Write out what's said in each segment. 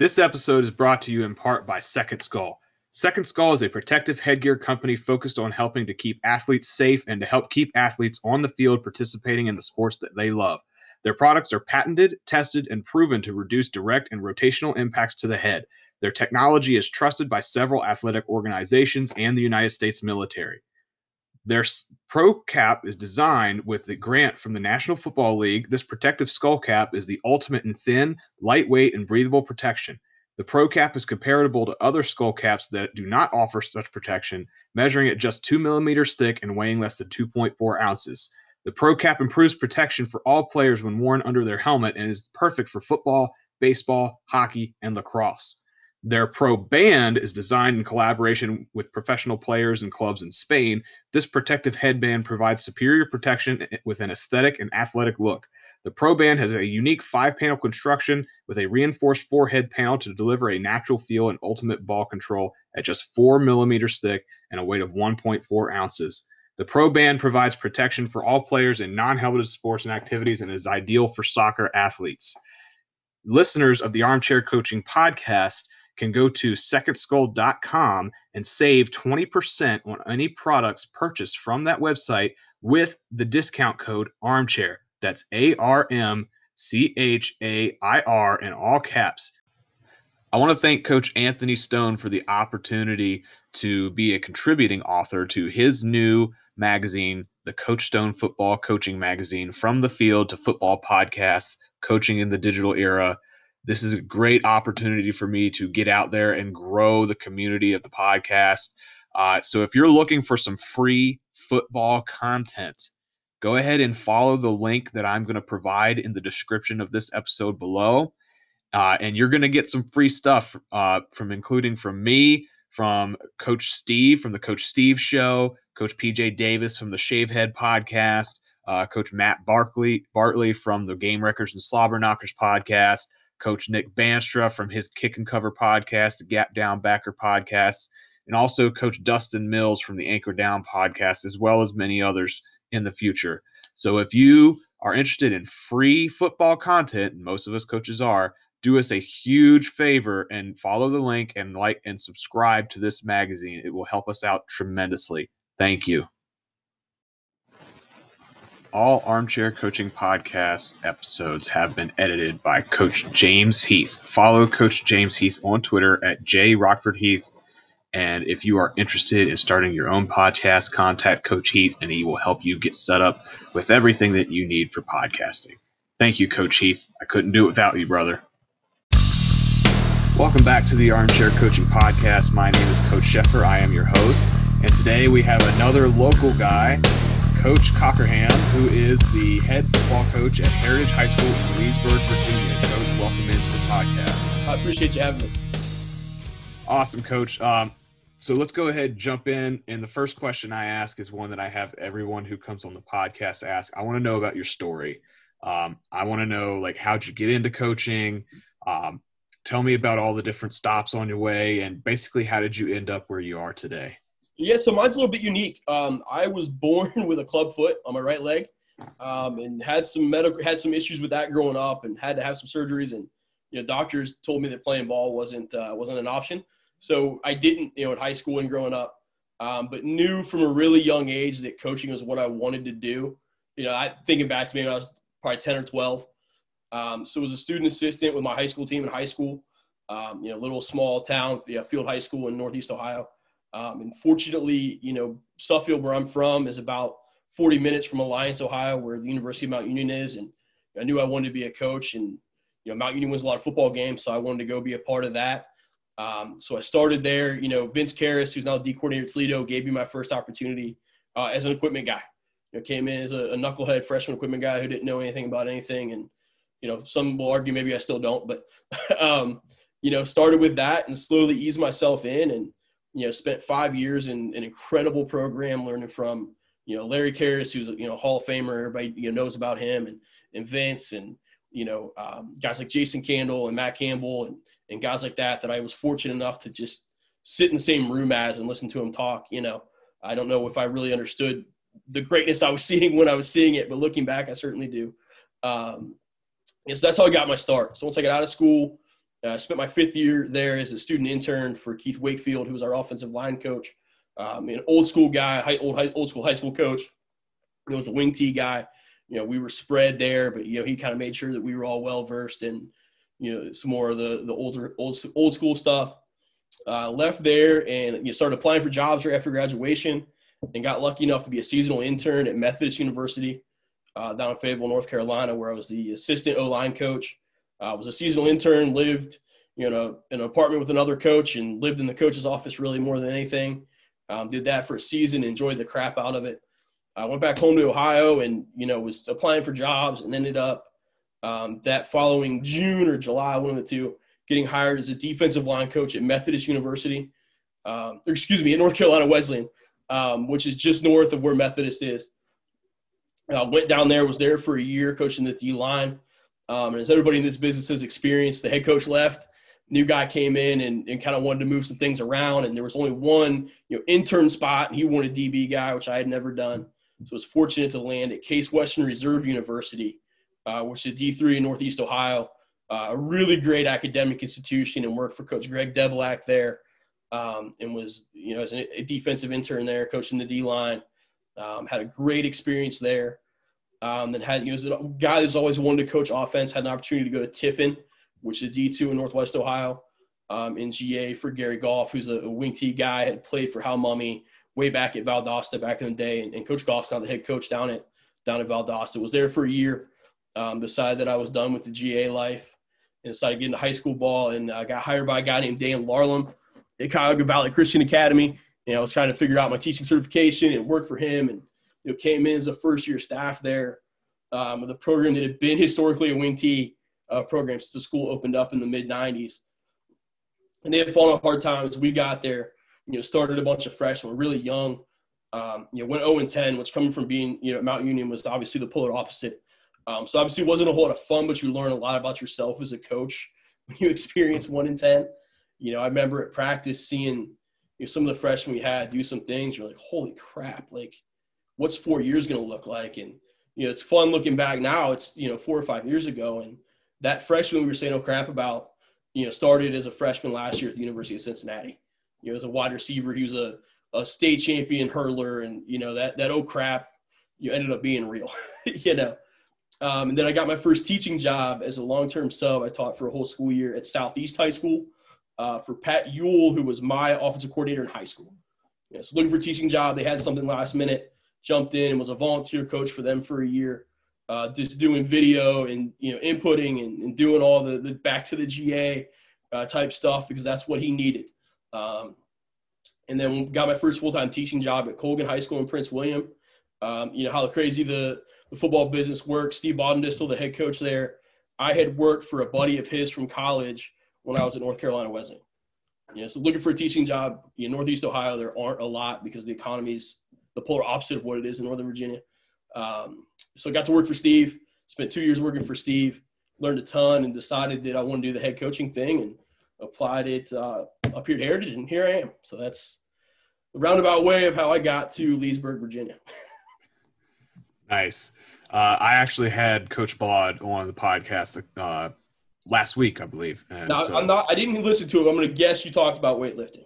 This episode is brought to you in part by Second Skull. Second Skull is a protective headgear company focused on helping to keep athletes safe and to help keep athletes on the field participating in the sports that they love. Their products are patented, tested, and proven to reduce direct and rotational impacts to the head. Their technology is trusted by several athletic organizations and the United States military. Their Pro Cap is designed with the grant from the National Football League. This protective skull cap is the ultimate in thin, lightweight, and breathable protection. The Pro Cap is comparable to other skull caps that do not offer such protection, measuring at just 2 millimeters thick and weighing less than 2.4 ounces. The Pro Cap improves protection for all players when worn under their helmet and is perfect for football, baseball, hockey, and lacrosse. Their Pro Band is designed in collaboration with professional players and clubs in Spain. This protective headband provides superior protection eh, with an aesthetic and athletic look. The Pro Band has a unique five panel construction with a reinforced forehead panel to deliver a natural feel and ultimate ball control at just 4 millimeters thick and a weight of 1.4 ounces. The Pro Band provides protection for all players in non helmeted sports and activities and is ideal for soccer athletes. Listeners of the Armchair Coaching Podcast can go to secondskull.com and save 20% on any products purchased from that website with the discount code armchair. That's A R M C H A I R in all caps. I want to thank Coach Anthony Stone for the opportunity to be a contributing author to his new magazine, the Coach Stone Football Coaching Magazine, From the Field to Football Podcasts, Coaching in the Digital Era this is a great opportunity for me to get out there and grow the community of the podcast. Uh, so if you're looking for some free football content, go ahead and follow the link that I'm going to provide in the description of this episode below. Uh, and you're going to get some free stuff uh, from including from me, from Coach Steve from the Coach Steve Show, Coach PJ Davis from the Shavehead Podcast, uh, Coach Matt Barkley Bartley from the Game Wreckers and Slobber Knockers Podcast, Coach Nick Banstra from his Kick and Cover podcast, the Gap Down Backer podcast, and also Coach Dustin Mills from the Anchor Down podcast, as well as many others in the future. So if you are interested in free football content, and most of us coaches are, do us a huge favor and follow the link and like and subscribe to this magazine. It will help us out tremendously. Thank you. All Armchair Coaching Podcast episodes have been edited by Coach James Heath. Follow Coach James Heath on Twitter at jrockfordheath. And if you are interested in starting your own podcast, contact Coach Heath and he will help you get set up with everything that you need for podcasting. Thank you, Coach Heath. I couldn't do it without you, brother. Welcome back to the Armchair Coaching Podcast. My name is Coach Sheffer. I am your host. And today we have another local guy Coach Cockerham, who is the head football coach at Heritage High School in Leesburg, Virginia. Coach, welcome into the podcast. I appreciate you having me. Awesome, Coach. Um, so let's go ahead and jump in. And the first question I ask is one that I have everyone who comes on the podcast ask. I want to know about your story. Um, I want to know like how'd you get into coaching? Um, tell me about all the different stops on your way, and basically how did you end up where you are today? Yeah, so mine's a little bit unique. Um, I was born with a club foot on my right leg, um, and had some medical had some issues with that growing up, and had to have some surgeries. And you know, doctors told me that playing ball wasn't uh, wasn't an option. So I didn't, you know, in high school and growing up, um, but knew from a really young age that coaching was what I wanted to do. You know, I thinking back to me when I was probably ten or twelve. Um, so was a student assistant with my high school team in high school. Um, you know, little small town, Field High School in Northeast Ohio. Um, and fortunately, you know, Suffield, where I'm from, is about 40 minutes from Alliance, Ohio, where the University of Mount Union is. And I knew I wanted to be a coach, and you know, Mount Union wins a lot of football games, so I wanted to go be a part of that. Um, so I started there. You know, Vince Kehres, who's now the D coordinator at Toledo, gave me my first opportunity uh, as an equipment guy. You know, came in as a, a knucklehead freshman equipment guy who didn't know anything about anything, and you know, some will argue maybe I still don't, but um, you know, started with that and slowly eased myself in and you know, spent five years in an incredible program learning from, you know, Larry Kehres, who's, you know, Hall of Famer. Everybody, you know, knows about him and, and Vince and, you know, um, guys like Jason Candle and Matt Campbell and, and guys like that, that I was fortunate enough to just sit in the same room as and listen to him talk. You know, I don't know if I really understood the greatness I was seeing when I was seeing it, but looking back, I certainly do. Um, and so that's how I got my start. So once I got out of school, I spent my fifth year there as a student intern for Keith Wakefield, who was our offensive line coach, um, an old school guy, high, old high, old school high school coach. He was a wing T guy. You know, we were spread there, but you know, he kind of made sure that we were all well versed in, you know, some more of the the older old old school stuff. Uh, left there and you know, started applying for jobs right after graduation, and got lucky enough to be a seasonal intern at Methodist University uh, down in Fayetteville, North Carolina, where I was the assistant O line coach. I uh, was a seasonal intern, lived you know in an apartment with another coach, and lived in the coach's office really more than anything. Um, did that for a season, enjoyed the crap out of it. I went back home to Ohio and you know was applying for jobs and ended up um, that following June or July, one of the two, getting hired as a defensive line coach at Methodist University, um, or excuse me, at North Carolina Wesleyan, um, which is just north of where Methodist is. Uh, went down there, was there for a year coaching the D line. Um, and as everybody in this business has experienced, the head coach left, new guy came in and, and kind of wanted to move some things around. And there was only one, you know, intern spot, and he wanted DB guy, which I had never done. So I was fortunate to land at Case Western Reserve University, uh, which is D3 in Northeast Ohio. Uh, a really great academic institution, and worked for Coach Greg Debelak there, um, and was you know as a defensive intern there, coaching the D line. Um, had a great experience there. Um, then had you know, a guy that's always wanted to coach offense. Had an opportunity to go to Tiffin, which is D2 in Northwest Ohio, um, in GA for Gary Goff, who's a, a wing T guy, had played for Hal Mumme way back at Valdosta back in the day, and, and Coach Goff's now the head coach down at down at Valdosta. Was there for a year. Um, decided that I was done with the GA life, and decided to get into high school ball, and I uh, got hired by a guy named Dan Larlam at Cuyahoga Valley Christian Academy And I was trying to figure out my teaching certification and work for him and, you know, came in as a first year staff there um, a program that had been historically a wing T uh, program since the school opened up in the mid 90s. And they had fallen on hard times. We got there, you know, started a bunch of freshmen, really young. Um, you know, went 0 and 10, which coming from being, you know, Mount Union was obviously the polar opposite. Um, so obviously it wasn't a whole lot of fun, but you learn a lot about yourself as a coach when you experience 1 in 10. You know, I remember at practice seeing you know, some of the freshmen we had do some things. You're like, holy crap! Like, what's four years going to look like? And you know, it's fun looking back now. It's you know four or five years ago, and that freshman we were saying oh crap about, you know, started as a freshman last year at the University of Cincinnati. You know, as a wide receiver, he was a, a state champion hurler, and you know that that oh crap, you ended up being real. you know. Um, and then I got my first teaching job as a long-term sub. I taught for a whole school year at Southeast High School, uh, for Pat Yule, who was my offensive coordinator in high school. Yeah, so looking for a teaching job. They had something last minute, jumped in and was a volunteer coach for them for a year, uh, just doing video and you know inputting and, and doing all the, the back to the GA uh, type stuff because that's what he needed. Um, and then got my first full time teaching job at Colgan High School in Prince William. Um, you know how crazy the the football business works. Steve Bodendistel, the head coach there, I had worked for a buddy of his from college when I was at North Carolina Wesleyan. You know, so looking for a teaching job in Northeast Ohio, there aren't a lot because the economy is the polar opposite of what it is in Northern Virginia. Um, so I got to work for Steve, spent two years working for Steve, learned a ton, and decided that I want to do the head coaching thing and applied it uh, up here at Heritage, and here I am. So that's the roundabout way of how I got to Leesburg, Virginia. nice. Uh, I actually had Coach Bod on the podcast uh, last week, I believe. And so, I'm not. I didn't listen to it. I'm going to guess you talked about weightlifting.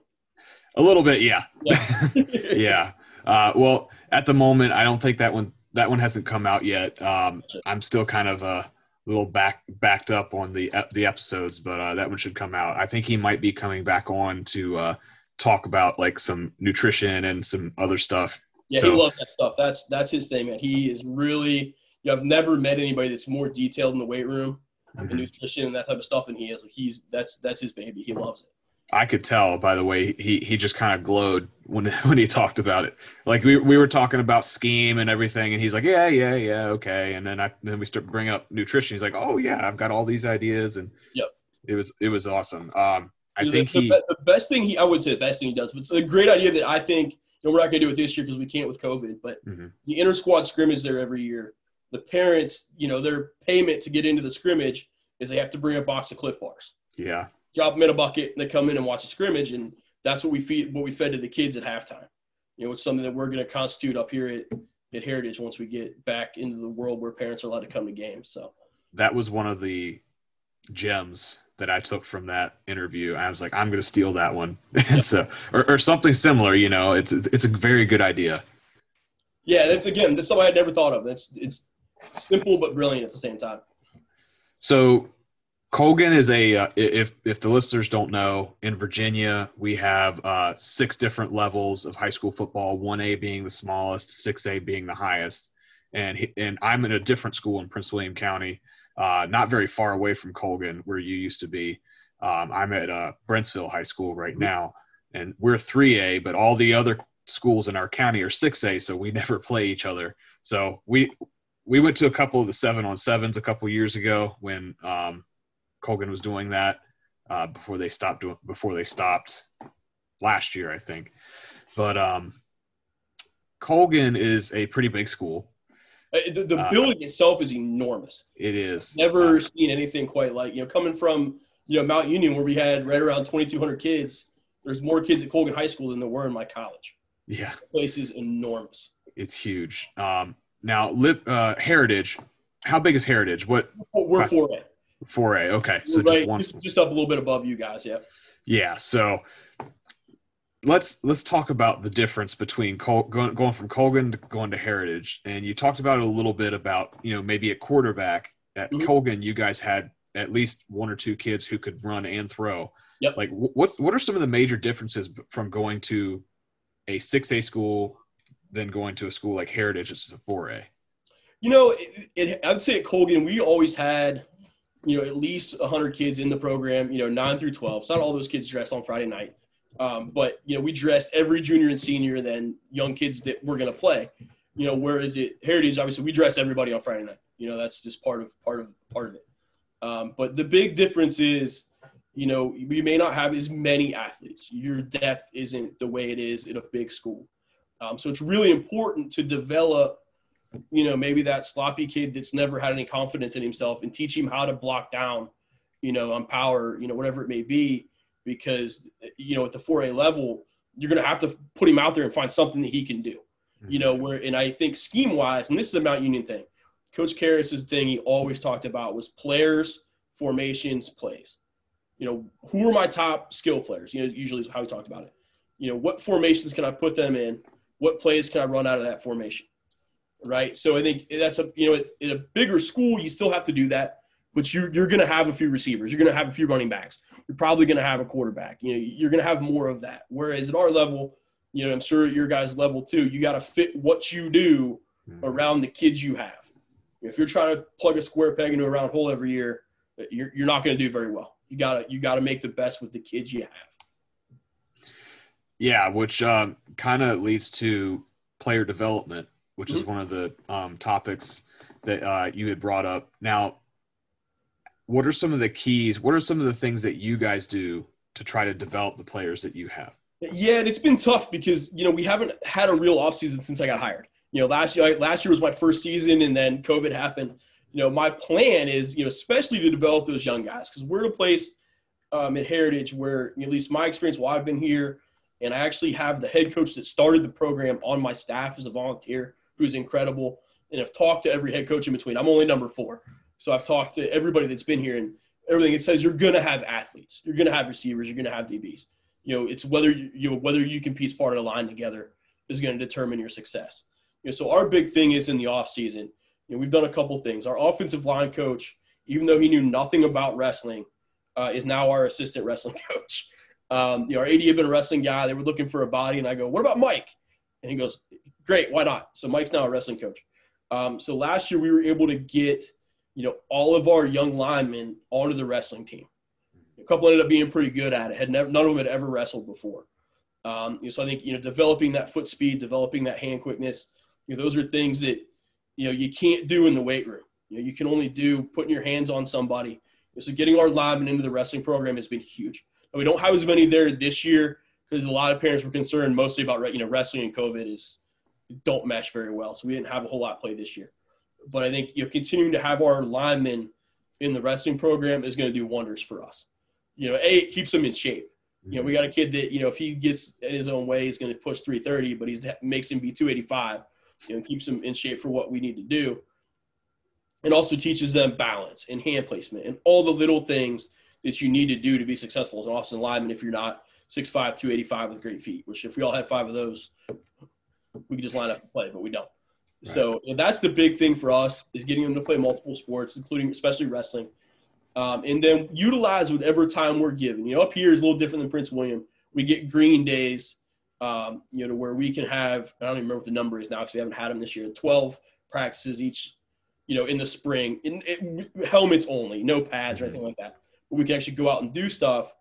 A little bit, yeah. Yeah. yeah. Uh, well, at the moment, I don't think that one that one hasn't come out yet. Um, I'm still kind of a little back backed up on the the episodes, but uh, that one should come out. I think he might be coming back on to uh, talk about like some nutrition and some other stuff. Yeah, so, he loves that stuff. That's that's his thing, man. He is really. You know, I've never met anybody that's more detailed in the weight room mm-hmm. and nutrition and that type of stuff than he is. He's that's that's his baby. He loves it. I could tell by the way he he just kind of glowed when when he talked about it. Like we we were talking about scheme and everything, and he's like, yeah, yeah, yeah, okay. And then I then we start bringing up nutrition. He's like, oh yeah, I've got all these ideas, and yep. it was it was awesome. Um, I think the, he the best thing he I would say the best thing he does, but it's a great idea that I think. And we're not going to do it this year because we can't with COVID. But mm-hmm. the inter squad scrimmage there every year. The parents, you know, their payment to get into the scrimmage is they have to bring a box of Clif Bars. Yeah. Drop them in a bucket, and they come in and watch a scrimmage, and that's what we feed, what we fed to the kids at halftime. You know, it's something that we're going to constitute up here at, at Heritage once we get back into the world where parents are allowed to come to games. So that was one of the gems that I took from that interview. I was like, I'm going to steal that one. so, or, or something similar, you know, it's, it's a very good idea. Yeah. That's again, that's something I had never thought of. That's it's simple, but brilliant at the same time. So Colgan is a uh, if if the listeners don't know, in Virginia we have uh, six different levels of high school football. One A being the smallest, six A being the highest, and he, and I'm in a different school in Prince William County, uh, not very far away from Colgan, where you used to be. Um, I'm at uh, Brentsville High School right now, and we're 3A, but all the other schools in our county are 6A, so we never play each other. So we we went to a couple of the seven on sevens a couple years ago when um, Colgan was doing that uh, before they stopped doing before they stopped last year, I think. But um, Colgan is a pretty big school. Uh, the, the uh, building itself is enormous. It is. Never uh, seen anything quite like you know coming from you know Mount Union where we had right around 2,200 kids. There's more kids at Colgan High School than there were in my college. Yeah, the place is enormous. It's huge. Um, now, Lip uh, Heritage. How big is Heritage? What we're four A. Four A. Okay, so right, just one. Just, just up a little bit above you guys. Yeah. Yeah. So let's let's talk about the difference between Col- going, going from Colgan to going to Heritage. And you talked about it a little bit about you know maybe a quarterback at mm-hmm. Colgan. You guys had at least one or two kids who could run and throw. Yep. Like what what are some of the major differences from going to a six A school than going to a school like Heritage, it's a four A? You know, it, it, I would say at Colgan, we always had, you know, at least 100 kids in the program, you know, 9 through 12. It's not all those kids dressed on Friday night. Um, but, you know, we dressed every junior and senior, and then young kids that were going to play. You know, whereas at Heritage, obviously, we dress everybody on Friday night. You know, that's just part of part of part of it. Um, but the big difference is, you know, we may not have as many athletes. Your depth isn't the way it is in a big school. Um, so it's really important to develop, you know, maybe that sloppy kid that's never had any confidence in himself and teach him how to block down, you know, on power, you know, whatever it may be, because, you know, at the 4A level, you're going to have to put him out there and find something that he can do, you know, mm-hmm. where, and I think scheme wise, and this is a Mount Union thing, Coach Kehres's thing he always talked about was players, formations, plays. You know, who are my top skill players? You know, usually is how we talked about it. You know, what formations can I put them in? what plays can I run out of that formation? Right. So I think that's a, you know, in a bigger school, you still have to do that, but you're, you're going to have a few receivers. You're going to have a few running backs. You're probably going to have a quarterback. You know, you're going to have more of that. Whereas at our level, you know, I'm sure at your guys' level too, you got to fit what you do mm-hmm. around the kids you have. If you're trying to plug a square peg into a round hole every year, you're, you're not going to do very well. You gotta you gotta make the best with the kids you have. Yeah, which um, kind of leads to player development, which mm-hmm. is one of the um, topics that uh, you had brought up. Now, what are some of the keys? What are some of the things that you guys do to try to develop the players that you have? Yeah, and it's been tough because you know we haven't had a real offseason since I got hired. You know, last year last year was my first season, and then COVID happened. You know, my plan is you know especially to develop those young guys because we're in a place um, at Heritage where at least my experience while I've been here and I actually have the head coach that started the program on my staff as a volunteer, who's incredible. And I've talked to every head coach in between. I'm only number four. So I've talked to everybody that's been here and everything. It says you're to have athletes, you're to have receivers, you're to have DBs. You know, it's whether you, you whether you can piece part of the line together is going to determine your success. You know, so our big thing is in the off season. You know, we've done a couple things. Our offensive line coach, even though he knew nothing about wrestling, uh, is now our assistant wrestling coach. Um, you know, our AD had been a wrestling guy. They were looking for a body, and I go, "What about Mike?" And he goes, "Great, why not?" So Mike's now a wrestling coach. Um, so last year we were able to get, you know, all of our young linemen onto the wrestling team. A couple ended up being pretty good at it. Had never, none of them had ever wrestled before. Um, you know, so I think you know, developing that foot speed, developing that hand quickness, you know, those are things that you know you can't do in the weight room. You know, you can only do putting your hands on somebody. So getting our linemen into the wrestling program has been huge. And we don't have as many there this year because a lot of parents were concerned mostly about you know wrestling and COVID is don't mesh very well. So we didn't have a whole lot play this year. But I think you know continuing to have our linemen in the wrestling program is going to do wonders for us. You know, a it keeps them in shape. You know, we mm-hmm. got a kid that you know if he gets in his own way, he's going to push 330, but he's makes him be 285. You know, keeps him in shape for what we need to do. and also teaches them balance and hand placement and all the little things that you need to do to be successful as an offensive lineman if you're not 6'5", 285 with great feet, which if we all had five of those, we can just line up and play, but we don't. Right. So that's the big thing for us is getting them to play multiple sports, including especially wrestling. Um, and then utilize whatever time we're given. You know, up here is a little different than Prince William. We get green days, um, you know, where we can have, I don't even remember what the number is now because we haven't had them this year, 12 practices each, you know, in the spring, in, in helmets only, no pads or anything like that. But we can actually go out and do stuff.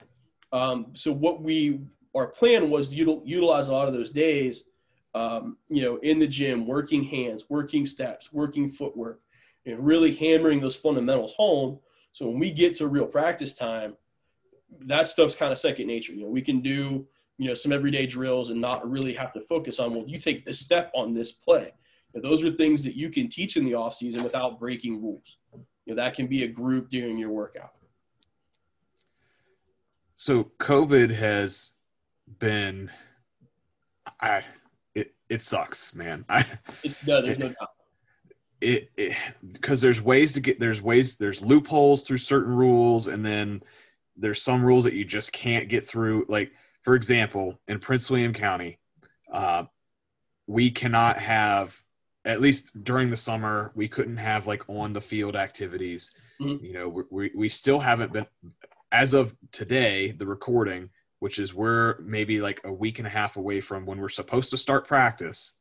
Um, so what we, our plan was to util, utilize a lot of those days, um, you know, in the gym, working hands, working steps, working footwork, and really hammering those fundamentals home – so when we get to real practice time, that stuff's kind of second nature. You know, we can do you know some everyday drills and not really have to focus on well, you take this step on this play. You know, those are things that you can teach in the off season without breaking rules. You know, that can be a group doing your workout. So COVID has been, I it sucks, man. I it, no, there's no doubt it because there's ways to get there's ways there's loopholes through certain rules and then there's some rules that you just can't get through like for example in prince william county uh, we cannot have at least during the summer we couldn't have like on the field activities mm-hmm. you know we, we still haven't been as of today the recording which is we're maybe like a week and a half away from when we're supposed to start practice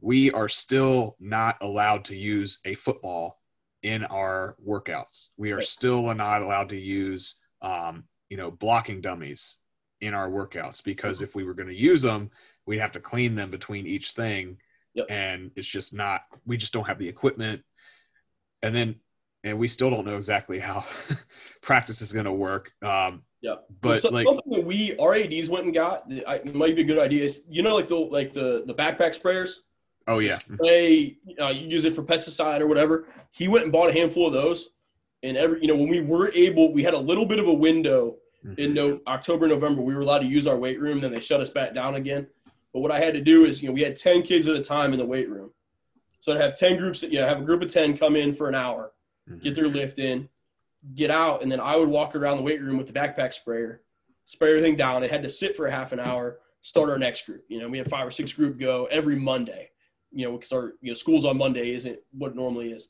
we are still not allowed to use a football in our workouts. We are still not allowed to use, um, you know, blocking dummies in our workouts because if we were going to use them, we'd have to clean them between each thing. Yep. And it's just not, we just don't have the equipment. And then, and we still don't know exactly how practice is going to work. Um, yeah, but so, like something that we our RADs went and got, it might be a good idea. Is you know like the like the the backpack sprayers Oh yeah. Spray, uh, you use it for pesticide or whatever. He went and bought a handful of those, and every you know when we were able, we had a little bit of a window mm-hmm. in no, October, November. We were allowed to use our weight room. Then they shut us back down again. But what I had to do is, you know, we had ten kids at a time in the weight room, so I'd have ten groups. Yeah, have a group of ten come in for an hour, mm-hmm. get their lift in, get out, and then I would walk around the weight room with the backpack sprayer, spray everything down. It had to sit for a half an hour. Start our next group. You know, we had five or six group go every Monday you know, because our you know schools on Monday isn't what normally is.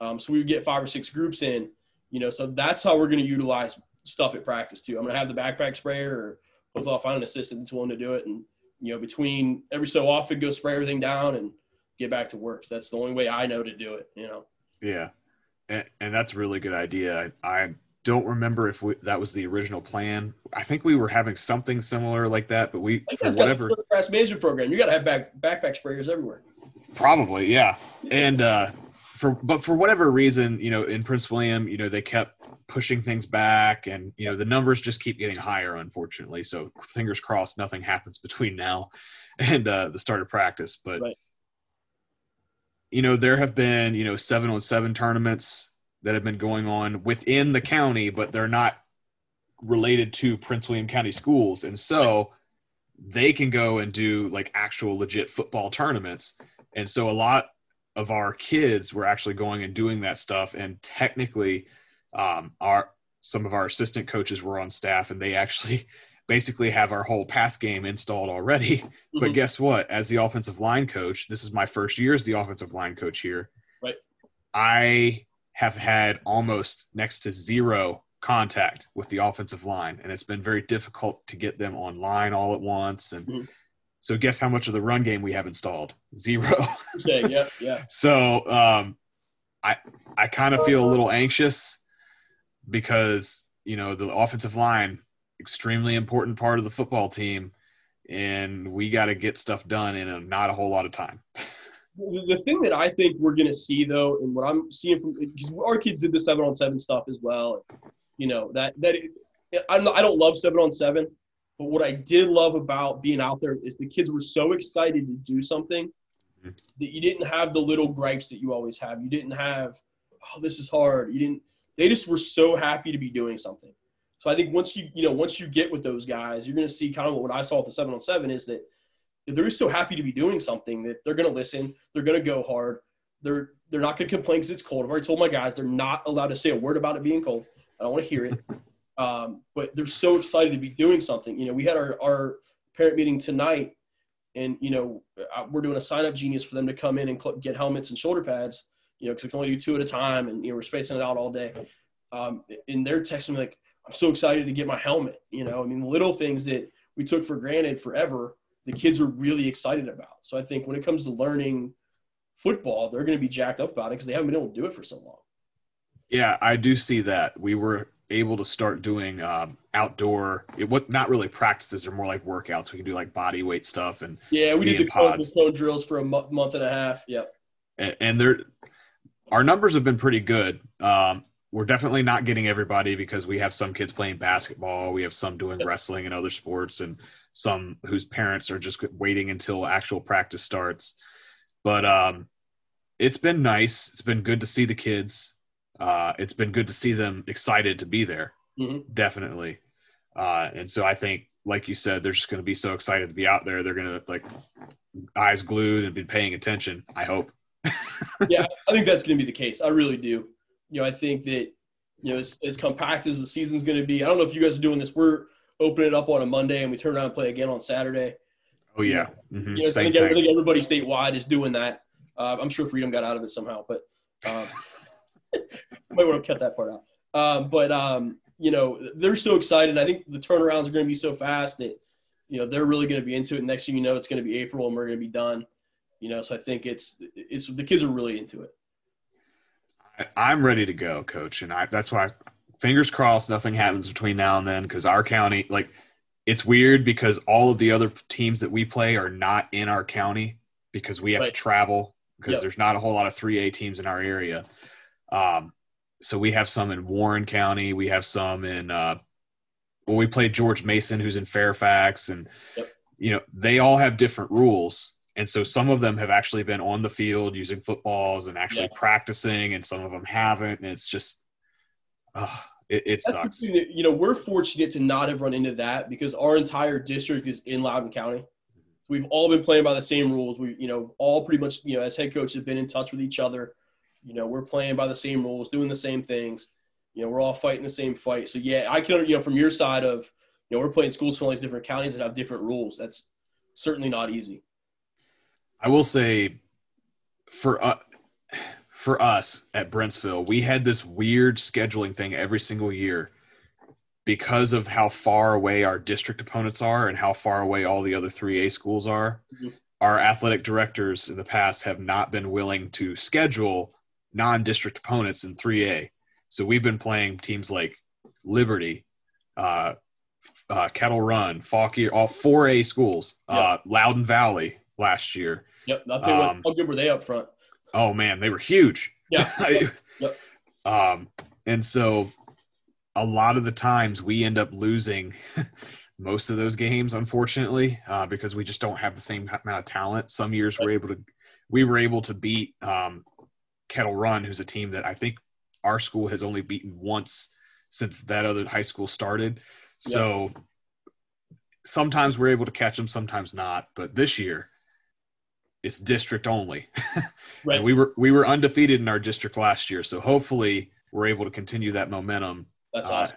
Um, so we would get five or six groups in, you know, so that's how we're going to utilize stuff at practice too. I'm going to have the backpack sprayer, or hopefully I'll find an assistant that's willing to do it, and you know, between every so often go spray everything down and get back to work. So that's the only way I know to do it. You know. Yeah, and, and that's a really good idea. I, I don't remember if we, that was the original plan. I think we were having something similar like that, but we for whatever grass management program, you got to have back backpack sprayers everywhere. Probably, yeah. And uh, for but for whatever reason, you know, in Prince William, you know, they kept pushing things back, and you know, the numbers just keep getting higher, unfortunately. So fingers crossed, nothing happens between now and uh, the start of practice. But right. You know, there have been you know seven on seven tournaments that have been going on within the county, but they're not related to Prince William County schools, and so they can go and do like actual legit football tournaments and so a lot of our kids were actually going and doing that stuff. And technically, um, our some of our assistant coaches were on staff, and they actually basically have our whole pass game installed already. Mm-hmm. But guess what? As the offensive line coach, this is my first year as the offensive line coach here. Right. I have had almost next to zero contact with the offensive line, and it's been very difficult to get them online all at once. And mm-hmm. So guess how much of the run game we have installed? Zero. okay, yeah, yeah. So um, I I kind of feel a little anxious because you know the offensive line extremely important part of the football team, and we got to get stuff done in a not a whole lot of time. the thing that I think we're going to see though, and what I'm seeing from because our kids did the seven on seven stuff as well, you know that that I'm not, I don't love seven on seven, but what I did love about being out there is the kids were so excited to do something that you didn't have the little gripes that you always have. You didn't have, oh, this is hard. You didn't. They just were so happy to be doing something. So I think once you you know once you get with those guys, you're going to see kind of what I saw at the seven on seven is that they're so happy to be doing something that they're going to listen. They're going to go hard. They're they're not going to complain because it's cold. I've already told my guys they're not allowed to say a word about it being cold. I don't want to hear it. Um, but they're so excited to be doing something. You know, we had our, our parent meeting tonight, and you know, uh, we're doing a sign up genius for them to come in and cl- get helmets and shoulder pads. You know, because we can only do two at a time, and you know, we're spacing it out all day. Um, and they're texting me like, "I'm so excited to get my helmet." You know, I mean, little things that we took for granted forever, the kids are really excited about. So I think when it comes to learning football, they're going to be jacked up about it because they haven't been able to do it for so long. Yeah, I do see that. We were able to start doing um, outdoor, it, what not really practices, are more like workouts. We can do like body weight stuff and yeah, we did the cone, pods. cone drills for a month and a half. Yep. and, and they're our numbers have been pretty good. Um, we're definitely not getting everybody because we have some kids playing basketball, we have some doing Yep. wrestling and other sports, and some whose parents are just waiting until actual practice starts. But um, it's been nice. It's been good to see the kids. Uh, it's been good to see them excited to be there. Mhm. Definitely. Uh, and so I think, like you said, they're just going to be so excited to be out there. They're going to like eyes glued and be paying attention. I hope. yeah, I think that's going to be the case. I really do. You know, I think that you know as, as compact as the season's going to be. I don't know if you guys are doing this. We're opening it up on a Monday and we turn around and play again on Saturday. Oh yeah, hmm You know, I same think, I think everybody statewide is doing that. Uh, I'm sure Freedom got out of it somehow, but um, might want to cut that part out. Um, but um, you know, they're so excited. I think the turnarounds are going to be so fast that you know they're really going to be into it. Next thing you know, it's going to be April and we're going to be done. You know, so I think it's it's the kids are really into it. I'm ready to go, coach, and I that's why fingers crossed nothing happens between now and then because our county like it's weird because all of the other teams that we play are not in our county because we have to travel because Yep. there's not a whole lot of 3A teams in our area. Um, so we have some in Warren County, we have some in uh, well, we played George Mason, who's in Fairfax, and Yep. you know they all have different rules. And so some of them have actually been on the field using footballs and actually Yeah. practicing, and some of them haven't. And it's just, uh, it, it sucks. that, you know, we're fortunate to not have run into that because our entire district is in Loudoun County. We've all been playing by the same rules. We, you know, all pretty much, you know, as head coaches have been in touch with each other. You know, we're playing by the same rules, doing the same things. You know, we're all fighting the same fight. So yeah, I can, you know, from your side of, you know, we're playing schools from all these different counties that have different rules. That's certainly not easy. I will say, for uh, for us at Brentsville, we had this weird scheduling thing every single year because of how far away our district opponents are and how far away all the other 3A schools are. Mhm. Our athletic directors in the past have not been willing to schedule non-district opponents in 3A. So we've been playing teams like Liberty, uh, uh, Kettle Run, Fauquier, all 4A schools, uh, Loudoun Valley last year. Yep. Not tell you what, Um, how good were they up front? Oh man, they were huge. Yeah. Yep. Um, and so a lot of the times we end up losing most of those games, unfortunately, uh, because we just don't have the same amount of talent. Some years we're able to, we were able to beat um, Kettle Run, who's a team that I think our school has only beaten once since that other high school started. So sometimes we're able to catch them, sometimes not. But this year, it's district only. Right. And we were we were undefeated in our district last year, so hopefully we're able to continue that momentum. That's Uh, awesome.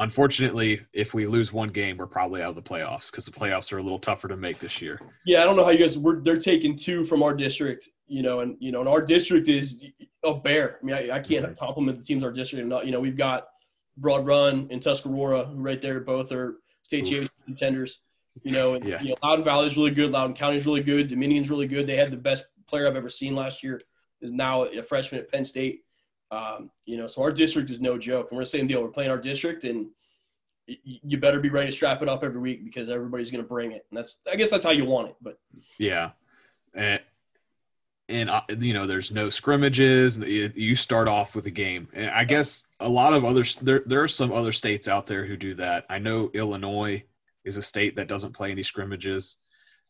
Unfortunately, if we lose one game, we're probably out of the playoffs because the playoffs are a little tougher to make this year. Yeah, I don't know how you guys. We're they're taking two from our district, you know, and you know, and our district is a bear. I mean, I, I can't compliment the teams in our district enough. You know, we've got Broad Run and Tuscarora, right there, both are state championship contenders. You know, and Yeah. you know, Loudoun Valley's really good. Loudoun County's really good. Dominion's really good. They had the best player I've ever seen last year. Is now a freshman at Penn State. Um, you know, so our district is no joke, and we're the same deal. We're playing our district, and you better be ready to strap it up every week because everybody's going to bring it. And that's, I guess, that's how you want it. But Yeah, and and you know, there's no scrimmages. You you start off with a game, and I guess a lot of others there there are some other states out there who do that. I know Illinois is a state that doesn't play any scrimmages.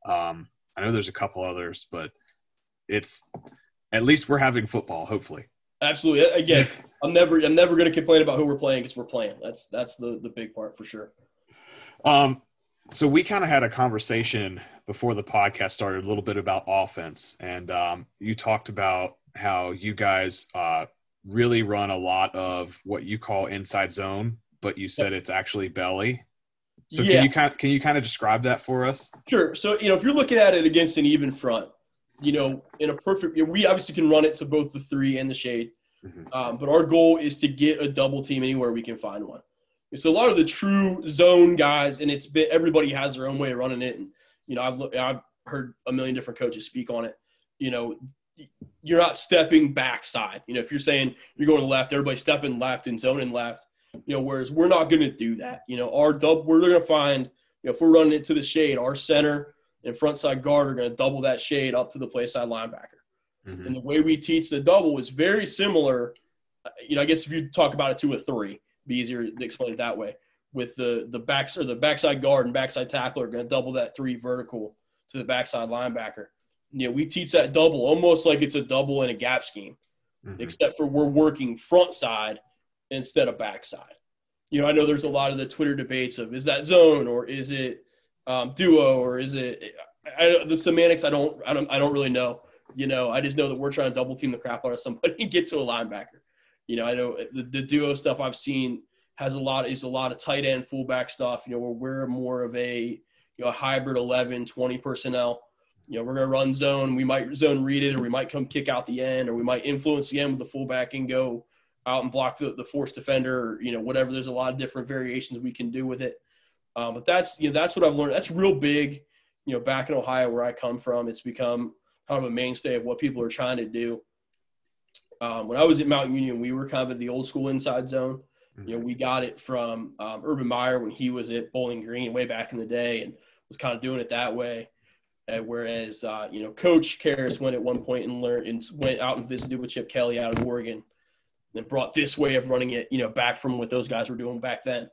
Um, I know there's a couple others, but it's at least we're having football. Hopefully. Absolutely. Again, I'm never I'm never going to complain about who we're playing because we're playing. That's that's the the big part for sure. Um, so we kind of had a conversation before the podcast started a little bit about offense, and um, you talked about how you guys uh, really run a lot of what you call inside zone, but you said it's actually belly. So Yeah. can you kind of, can you kind of describe that for us? Sure. So, you know, if you're looking at it against an even front, you know, in a perfect, we obviously can run it to both the three and the shade. Mhm. Um, but our goal is to get a double team anywhere we can find one. So a lot of the true zone guys, and it's been everybody has their own way of running it. And you know, I've I've heard a million different coaches speak on it. You know, you're not stepping backside. You know, if you're saying you're going left, everybody's stepping left and zoning left. You know, whereas we're not going to do that. You know, our double, we're going to find. You know, if we're running into the shade, our center and front side guard are going to double that shade up to the play side linebacker. Mhm. And the way we teach the double is very similar. uh, You know, I guess if you talk about it to a three, it'd be easier to explain it that way. With the the backs or the backside guard and backside tackler are going to double that three vertical to the backside linebacker. You know, we teach that double almost like it's a double in a gap scheme, Mhm. except for we're working front side instead of backside. You know, I know there's a lot of the Twitter debates of is that zone or is it um, duo or is it I, the semantics? I don't, I don't, I don't really know. You know, I just know that we're trying to double team the crap out of somebody and get to a linebacker. You know, I know the, the duo stuff I've seen has a lot is a lot of tight end fullback stuff. You know, where we're more of a you know hybrid 11, 20 personnel. You know, we're gonna run zone. We might zone read it, or we might come kick out the end, or we might influence the end with the fullback and go out and block the, the force defender, or you know, whatever. There's a lot of different variations we can do with it. Um, but that's you know that's what I've learned. That's real big. You know, back in Ohio where I come from, it's become kind of a mainstay of what people are trying to do. Um, when I was at Mount Union, we were kind of at the old school inside zone. You know, we got it from um, Urban Meyer when he was at Bowling Green way back in the day, and was kind of doing it that way. Uh, whereas, uh, you know, Coach Kehres went at one point and learned and went out and visited with Chip Kelly out of Oregon, and brought this way of running it, you know, back from what those guys were doing back then.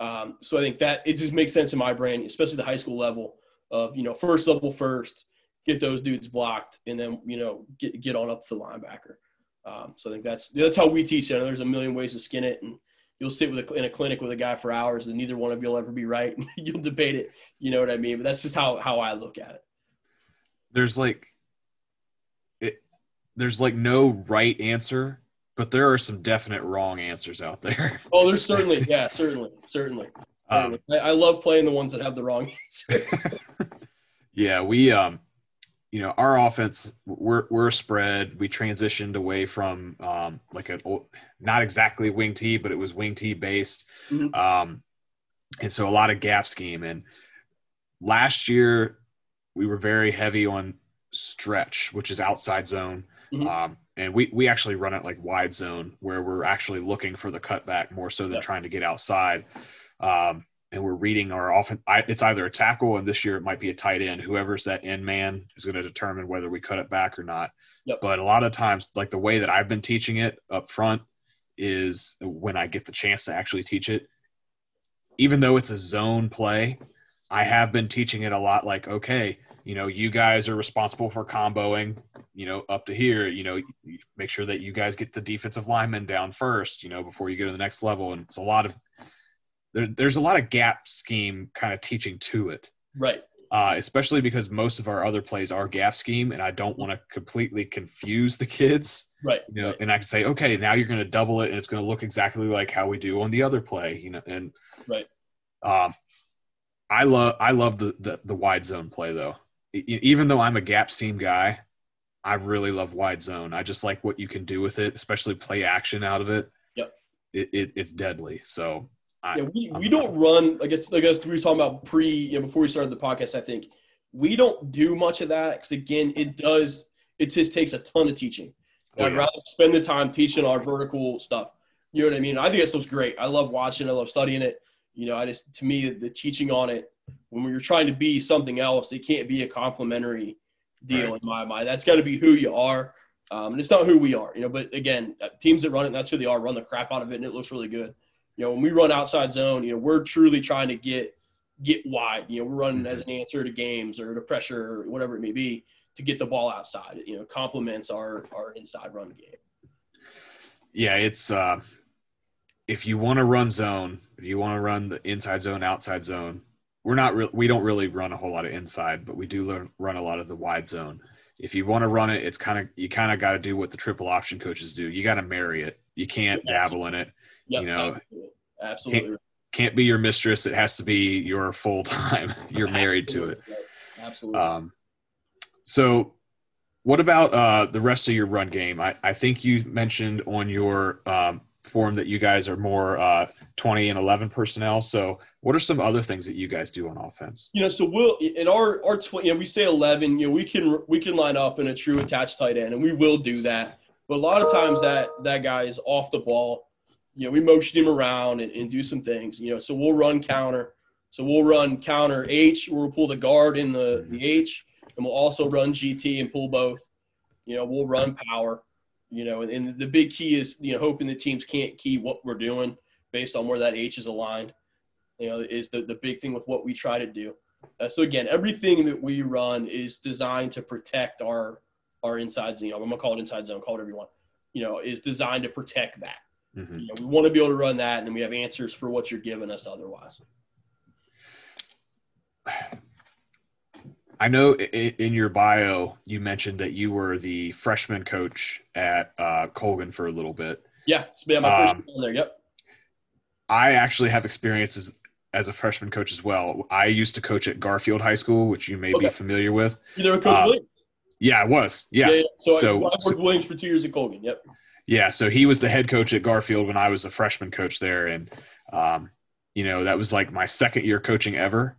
Um, so I think that it just makes sense in my brain, especially the high school level of you know first level first, get those dudes blocked, and then you know get get on up to the linebacker. Um, so I think that's that's how we teach it. There's a million ways to skin it, and you'll sit with a, in a clinic with a guy for hours, and neither one of you'll ever be right. And you'll debate it. You know what I mean? But that's just how how I look at it. there's like it there's like no right answer but there are some definite wrong answers out there Oh, there's certainly yeah, certainly, certainly. um, I, I love playing the ones that have the wrong answer. yeah we um you know our offense we're we're a spread we transitioned away from um like an old not exactly wing t but it was wing t based Mhm. um and so a lot of gap scheme and last year we were very heavy on stretch which is outside zone Mhm. um and we we actually run it like wide zone where we're actually looking for the cutback more so than Yeah. trying to get outside um and we're reading our often it's either a tackle and this year it might be a tight end whoever's that end man is going to determine whether we cut it back or not Yep. but a lot of times like the way that i've been teaching it up front is when i get the chance to actually teach it even though it's a zone play i have been teaching it a lot like okay you know you guys are responsible for comboing you know up to here you know make sure that you guys get the defensive lineman down first you know before you go to the next level and it's a lot of there, there's a lot of gap scheme kind of teaching to it right. uh, especially because most of our other plays are gap scheme and i don't want to completely confuse the kids Right. you know and i can say okay now you're going to double it and it's going to look exactly like how we do on the other play you know and Right. um i love i love the, the the wide zone play though E- even though i'm a gap scheme guy i really love wide zone i just like what you can do with it especially play action out of it Yep. it, it it's deadly so I, Yeah, we, we I'm- don't run. I guess I guess we were talking about pre, you know, before we started the podcast. I think we don't do much of that because again, it does. It just takes a ton of teaching. Oh, I'd yeah. rather spend the time teaching our vertical stuff. You know what I mean? I think that stuff's great. I love watching. I love studying it. You know, I just to me the teaching on it when you're trying to be something else, it can't be a complimentary deal Right. in my mind. That's got to be who you are, um, and it's not who we are. You know, but again, uh, teams that run it, that's who they are. Run the crap out of it, and it looks really good. You know, when we run outside zone, you know, we're truly trying to get get wide. You know, we're running as an answer to games or to pressure or whatever it may be to get the ball outside. It, you know, complements our our inside run game. yeah it's uh if you want to run zone if you want to run the inside zone outside zone we're not real we don't really run a whole lot of inside but we do learn, run a lot of the wide zone if you want to run it, it's kind of you kind of got to do what the triple option coaches do. You got to marry it. You can't dabble in it. Yep, you know, absolutely. absolutely. Can't, can't be your mistress. It has to be your full time. You're married to it. Absolutely. Um, so, what about uh, the rest of your run game? I, I think you mentioned on your um, form that you guys are more uh, 20 and 11 personnel. So, what are some other things that you guys do on offense? You know, so we'll in our our tw- you know we say 11. You know, we can we can line up in a true attached tight end, and we will do that. But a lot of times that that guy is off the ball. You know, we motion him around and, and do some things. You know, so we'll run counter. So we'll run counter H. We'll pull the guard in the the H, and we'll also run GT and pull both. You know, we'll run power you know, and, and, the big key is, you know, hoping the teams can't key what we're doing based on where that H is aligned, you know, is the, the big thing with what we try to do. Uh, so again, everything that we run is designed to protect our, our inside zone. You know, I'm gonna call it inside zone, call it whatever you want, you know, is designed to protect that. Mm-hmm. You know, we want to be able to run that and then we have answers for what you're giving us otherwise. I know in your bio you mentioned that you were the freshman coach at uh, Colgan for a little bit. Yeah, it's been my first um, there. Yep. I actually have experiences as a freshman coach as well. I used to coach at Garfield High School, which you may okay. be familiar with. You there, Coach uh, Williams? Yeah, I was. Yeah. yeah, yeah. So, so, I, I worked so, Williams for two years at Colgan. Yep. Yeah, so he was the head coach at Garfield when I was a freshman coach there, and um, you know that was like my second year coaching ever.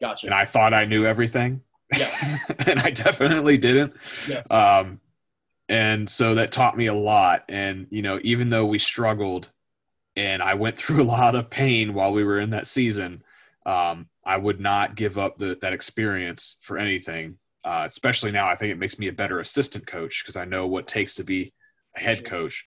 Gotcha. And I thought I knew everything. Yeah. and I definitely didn't. Yeah. Um, and so that taught me a lot. And, you know, even though we struggled and I went through a lot of pain while we were in that season, um, I would not give up the, that experience for anything. Uh, especially now, I think it makes me a better assistant coach because I know what it takes to be a head coach.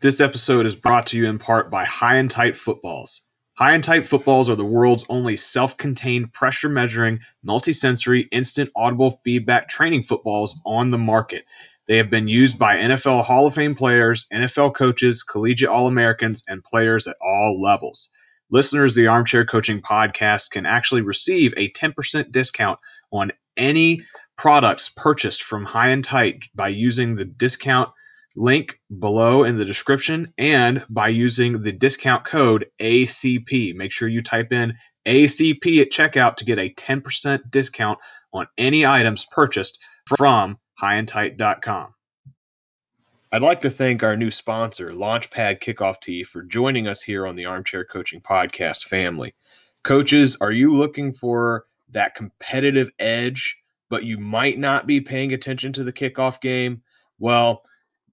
This episode is brought to you in part by High and Tight Footballs. High and tight footballs are the world's only self contained pressure measuring, multisensory, instant audible feedback training footballs on the market. They have been used by NFL Hall of Fame players, NFL coaches, collegiate All Americans, and players at all levels. Listeners of the Armchair Coaching Podcast can actually receive a 10% discount on any products purchased from High and Tight by using the discount link below in the description and by using the discount code ACP. Make sure you type in ACP at checkout to get a 10% discount on any items purchased from highandtight.com. I'd like to thank our new sponsor, Launchpad Kickoff Tee, for joining us here on the Armchair Coaching Podcast family. Coaches, are you looking for that competitive edge, but you might not be paying attention to the kickoff game? Well,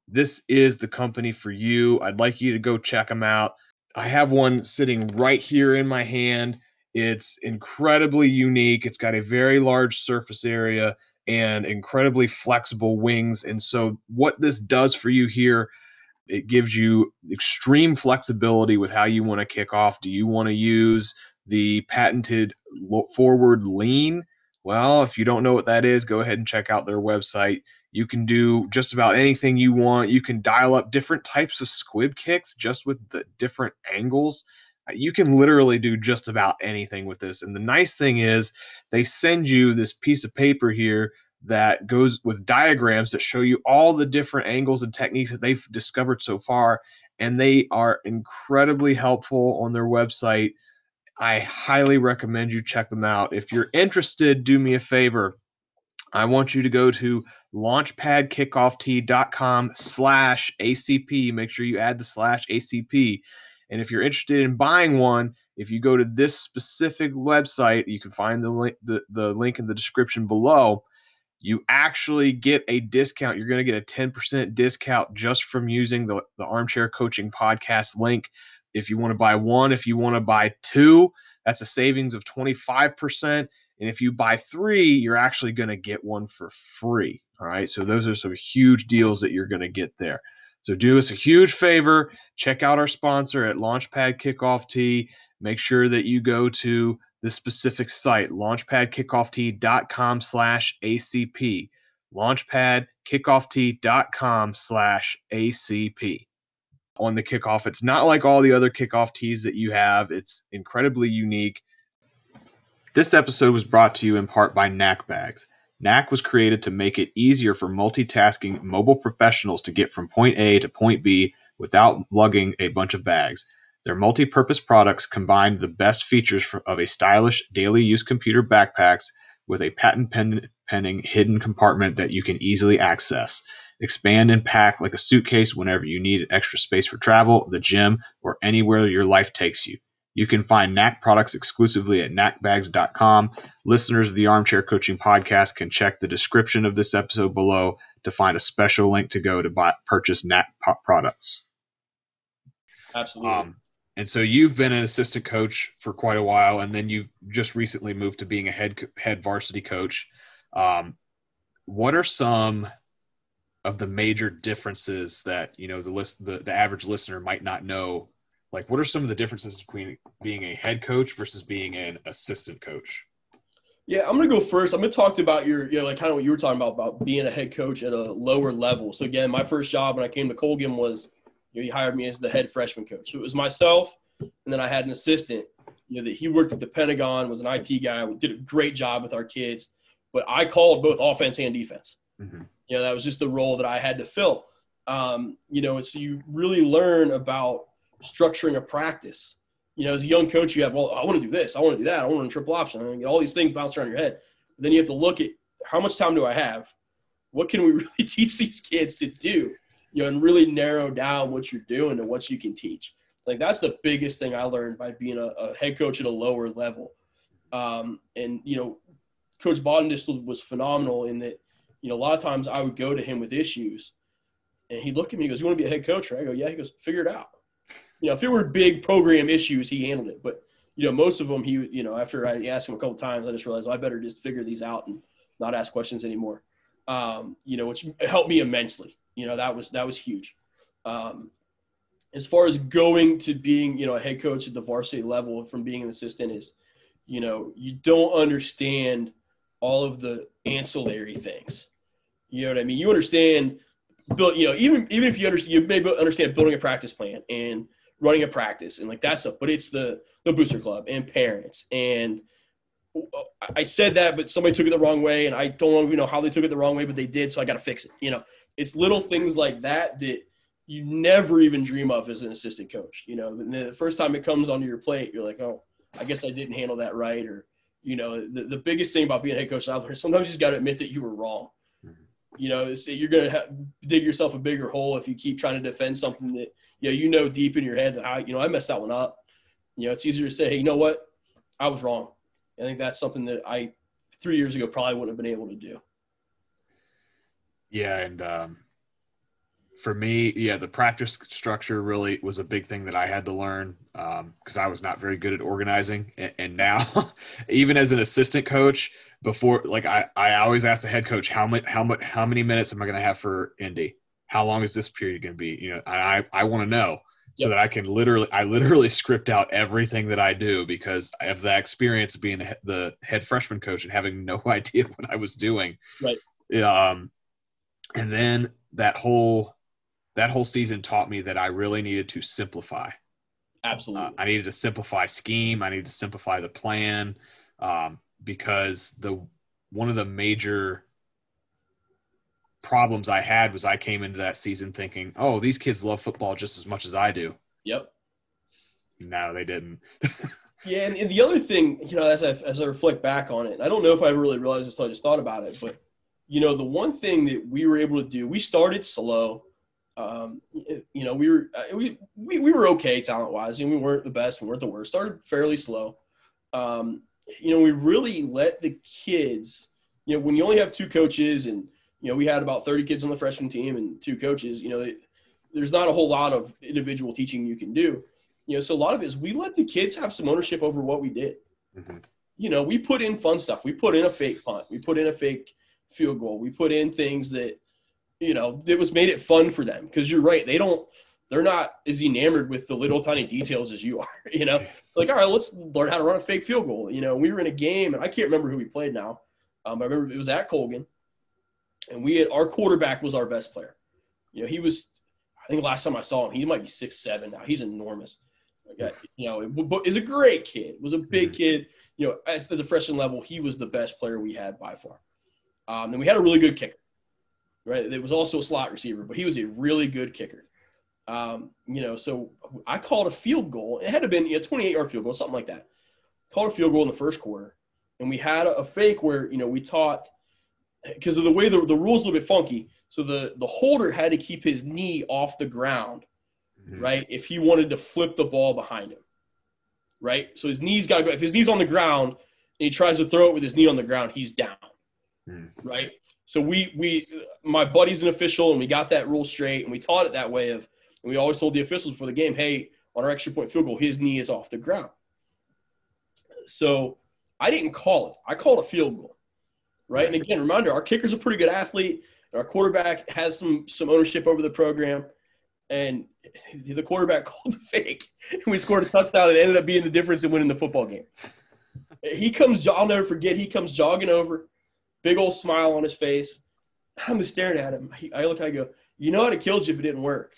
this is the company for you. I'd like you to go check them out. I have one sitting right here in my hand. It's incredibly unique. It's got a very large surface area and incredibly flexible wings. And so, what this does for you here, it gives you extreme flexibility with how you want to kick off. Do you want to use the patented forward lean? Well, if you don't know what that is, go ahead and check out their website. You can do just about anything you want. You can dial up different types of squib kicks just with the different angles. Uh, you can literally do just about anything with this. And the nice thing is, they send you this piece of paper here that goes with diagrams that show you all the different angles and techniques that they've discovered so far. And they are incredibly helpful on their website. I highly recommend you check them out. If you're interested, do me a favor I want you to go to launchpadkickoff.com slash ACP. Make sure you add the slash ACP. And if you're interested in buying one, if you go to this specific website, you can find the link, the, the link in the description below. You actually get a discount. You're going to get a 10% discount just from using the, the Armchair Coaching Podcast link. If you want to buy one, if you want to buy two, that's a savings of 25%. And if you buy three, you're actually going to get one for free. All right. So those are some huge deals that you're going to get there. So do us a huge favor. Check out our sponsor at Launchpad Kickoff Tee. Make sure that you go to the specific site, launchpadkickoff.com slash ACP. Launchpadkickoff.com slash ACP. On the kickoff, it's not like all the other kickoff tees that you have. It's incredibly unique. This episode was brought to you in part by Knack Bags. Knack was created to make it easier for multitasking mobile professionals to get from point A to point B without lugging a bunch of bags. Their multi purpose products combine the best features of a stylish daily use computer backpacks with a patent pending hidden compartment that you can easily access. Expand and pack like a suitcase whenever you need extra space for travel, the gym, or anywhere your life takes you. You can find Knack products exclusively at knackbags.com. Listeners of the Armchair Coaching Podcast can check the description of this episode below to find a special link to go to buy, purchase Knack products. Absolutely. Um, and so you've been an assistant coach for quite a while, and then you just recently moved to being a head head varsity coach. Um, what are some of the major differences that you know the list the, the average listener might not know like what are some of the differences between being a head coach versus being an assistant coach? Yeah i'm going to go first. I'm going to talk about your you know like kind of what you were talking about about being a head coach at a lower level. So again my first job when i came to colgan was you know he hired me as the head freshman coach. So it was myself and then i had an assistant you know that he worked at the pentagon was an it guy did a great job with our kids but i called both offense and defense. Mm-hmm. you know that was just the role that i had to fill. Um, you know so you really learn about structuring a practice. You know, as a young coach, you have, well, I want to do this, I want to do that, I want to run triple option, get all these things bounce around your head. But then you have to look at how much time do I have? What can we really teach these kids to do? You know, and really narrow down what you're doing and what you can teach. Like that's the biggest thing I learned by being a, a head coach at a lower level. Um, and you know, Coach Bodendistel was phenomenal in that. You know, a lot of times I would go to him with issues, and he'd look at me. He goes, "You want to be a head coach?" Right? I go, "Yeah." He goes, "Figure it out." You know, if there were big program issues, he handled it. But you know, most of them, he, you know, after I asked him a couple times, I just realized well, I better just figure these out and not ask questions anymore. Um, you know, which helped me immensely. You know, that was that was huge. Um, as far as going to being, you know, a head coach at the varsity level from being an assistant is, you know, you don't understand all of the ancillary things. You know what I mean? You understand, build, you know, even even if you understand, you may understand building a practice plan and running a practice and like that stuff. But it's the the booster club and parents and I said that, but somebody took it the wrong way, and I don't even know how they took it the wrong way, but they did, so I got to fix it. You know, it's little things like that that you never even dream of as an assistant coach. You know, the first time it comes onto your plate, you're like, oh, I guess I didn't handle that right, or you know, the, the biggest thing about being a head coach out there, sometimes you just got to admit that you were wrong. Mm-hmm. You know, you're going to dig yourself a bigger hole if you keep trying to defend something that you know, you know deep in your head that I, you know, I messed that one up. You know, it's easier to say, hey, you know what, I was wrong. I think that's something that I three years ago probably wouldn't have been able to do. Yeah, and um, for me, yeah, the practice structure really was a big thing that I had to learn because um, I was not very good at organizing. And, and now, even as an assistant coach, before like I, I always ask the head coach how much how much how many minutes am I going to have for Indy? How long is this period going to be? You know, I I want to know so yep. that I can literally I literally script out everything that I do because I have that experience of being the head freshman coach and having no idea what I was doing. Right. Um, and then that whole that whole season taught me that I really needed to simplify. Absolutely. Uh, I needed to simplify scheme. I needed to simplify the plan um, because the one of the major problems I had was I came into that season thinking, oh, these kids love football just as much as I do. Yep. No, they didn't. yeah, and, and, the other thing, you know, as I as I reflect back on it, I don't know if I really realized this. until I just thought about it, but you know, the one thing that we were able to do, we started slow. Um, you know, we were uh, we, we we were okay talent wise, and we weren't the best, we weren't the worst. Started fairly slow. Um, you know, we really let the kids. You know, when you only have two coaches and you know, we had about 30 kids on the freshman team and two coaches. You know, they, there's not a whole lot of individual teaching you can do. You know, so a lot of it is we let the kids have some ownership over what we did. Mm-hmm. You know, we put in fun stuff. We put in a fake punt. We put in a fake field goal. We put in things that, you know, that was made it fun for them. Because you're right, they don't. They're not as enamored with the little tiny details as you are. You know, like all right, let's learn how to run a fake field goal. You know, we were in a game, and I can't remember who we played now. Um, I remember it was at Colgan and we had our quarterback was our best player. You know, he was. I think last time I saw him, he might be six seven now. He's enormous. Okay, you know, is a great kid. Was a big mm-hmm. kid. You know, as the freshman level, he was the best player we had by far. Um, and we had a really good kicker, right? It was also a slot receiver, but he was a really good kicker. Um, you know, so I called a field goal. It had to have been a 28 yard field goal, something like that. Called a field goal in the first quarter. And we had a, a fake where, you know, we taught because of the way the, the rules a little bit funky. So the, the holder had to keep his knee off the ground, mm-hmm. right? If he wanted to flip the ball behind him, right? So his knees got to go. If his knee's on the ground and he tries to throw it with his knee on the ground, he's down, mm-hmm. right? So we we my buddy's an official and we got that rule straight and we taught it that way of and we always told the officials before the game, hey, on our extra point field goal, his knee is off the ground. So I didn't call it. I called a field goal. Right. And again, reminder, our kicker's a pretty good athlete. Our quarterback has some some ownership over the program. And the quarterback called the fake. And we scored a touchdown and ended up being the difference in winning the football game. He comes, I'll never forget, he comes jogging over, big old smile on his face. I'm just staring at him. I look, I go, you know I'd have killed you if it didn't work.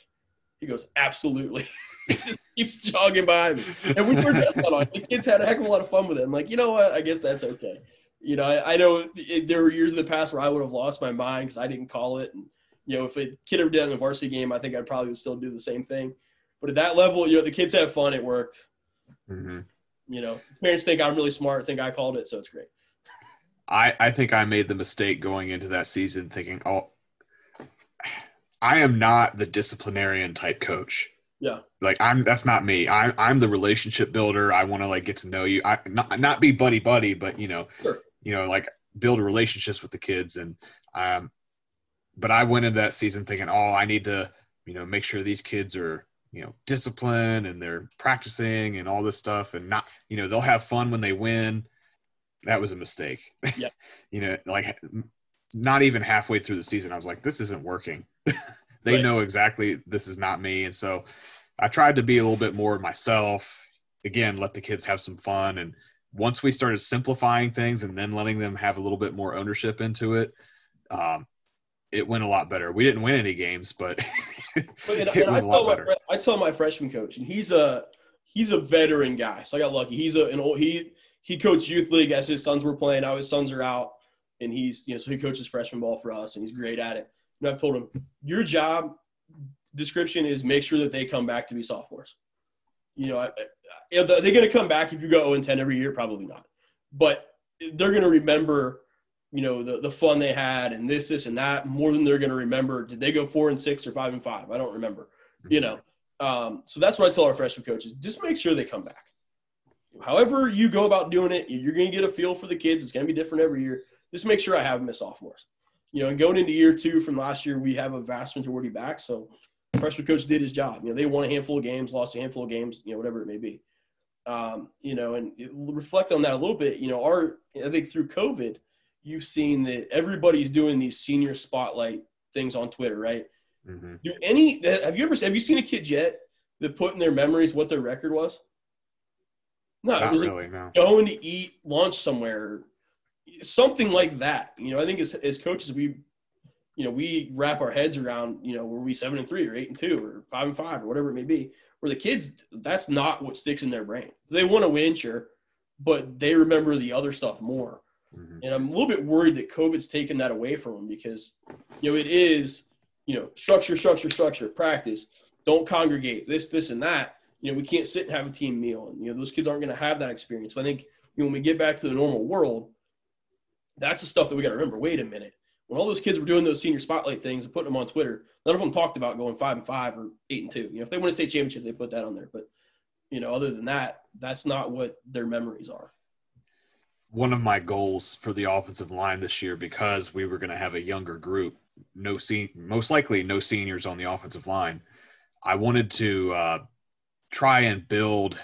He goes, absolutely. he just keeps jogging by me. And we were on. The kids had a heck of a lot of fun with it. I'm like, you know what? I guess that's okay. You know, I, I know it, there were years in the past where I would have lost my mind because I didn't call it. And, you know, if a kid ever did in a varsity game, I think I probably would still do the same thing. But at that level, you know, the kids have fun. It worked. Mm-hmm. You know, parents think I'm really smart, think I called it, so it's great. I, I think I made the mistake going into that season thinking, oh, I am not the disciplinarian type coach. Yeah. Like I'm that's not me. I'm I'm the relationship builder. I want to like get to know you. I not not be buddy buddy, but you know, sure. You know, like build relationships with the kids and um but I went into that season thinking, "Oh, I need to, you know, make sure these kids are, you know, disciplined and they're practicing and all this stuff and not, you know, they'll have fun when they win." That was a mistake. Yeah. you know, like not even halfway through the season, I was like, this isn't working. they right. know exactly this is not me. And so I tried to be a little bit more myself. Again, let the kids have some fun. And once we started simplifying things and then letting them have a little bit more ownership into it, um, it went a lot better. We didn't win any games, but, it went I a lot better. My, I tell my freshman coach, and he's a he's a veteran guy, so I got lucky. He's a an old he he coached youth league as his sons were playing. Now his sons are out and he's you know so he coaches freshman ball for us and he's great at it. And I've told him your job description is make sure that they come back to be sophomores. You know, I, are they going to come back if you go 0 and 10 every year? Probably not. But they're going to remember, you know, the the fun they had and this, this, and that more than they're going to remember. Did they go four and six or five and five? I don't remember. You know, um, so that's what I tell our freshman coaches: just make sure they come back. However you go about doing it, you're going to get a feel for the kids. It's going to be different every year just make sure I have them as sophomores. You know, and going into year two from last year, we have a vast majority back. So freshman coach did his job. You know, they won a handful of games, lost a handful of games, you know, whatever it may be. Um, you know, and reflect on that a little bit. You know, our I think through COVID, you've seen that everybody's doing these senior spotlight things on Twitter, right? Mm-hmm. Do any have you ever have you seen a kid yet that put in their memories what their record was? No, Not it was really, like no. going to eat lunch somewhere, something like that. You know, I think as, as coaches, we, you know, we wrap our heads around, you know, were we seven and three or eight and two or five and five or whatever it may be. Where the kids, that's not what sticks in their brain. They want to win, sure, but they remember the other stuff more. Mm-hmm. And I'm a little bit worried that COVID's taken that away from them because, you know, it is, you know, structure, structure, structure, practice, don't congregate, this, this, and that. You know, we can't sit and have a team meal. And, you know, those kids aren't going to have that experience. But I think, you know, when we get back to the normal world, that's the stuff that we got to remember. Wait a minute. When all those kids were doing those senior spotlight things and putting them on Twitter, none of them talked about going five and five or eight and two. You know, if they win a state championship, they put that on there. But you know, other than that, that's not what their memories are. One of my goals for the offensive line this year, because we were going to have a younger group, no sen- most likely no seniors on the offensive line. I wanted to uh, try and build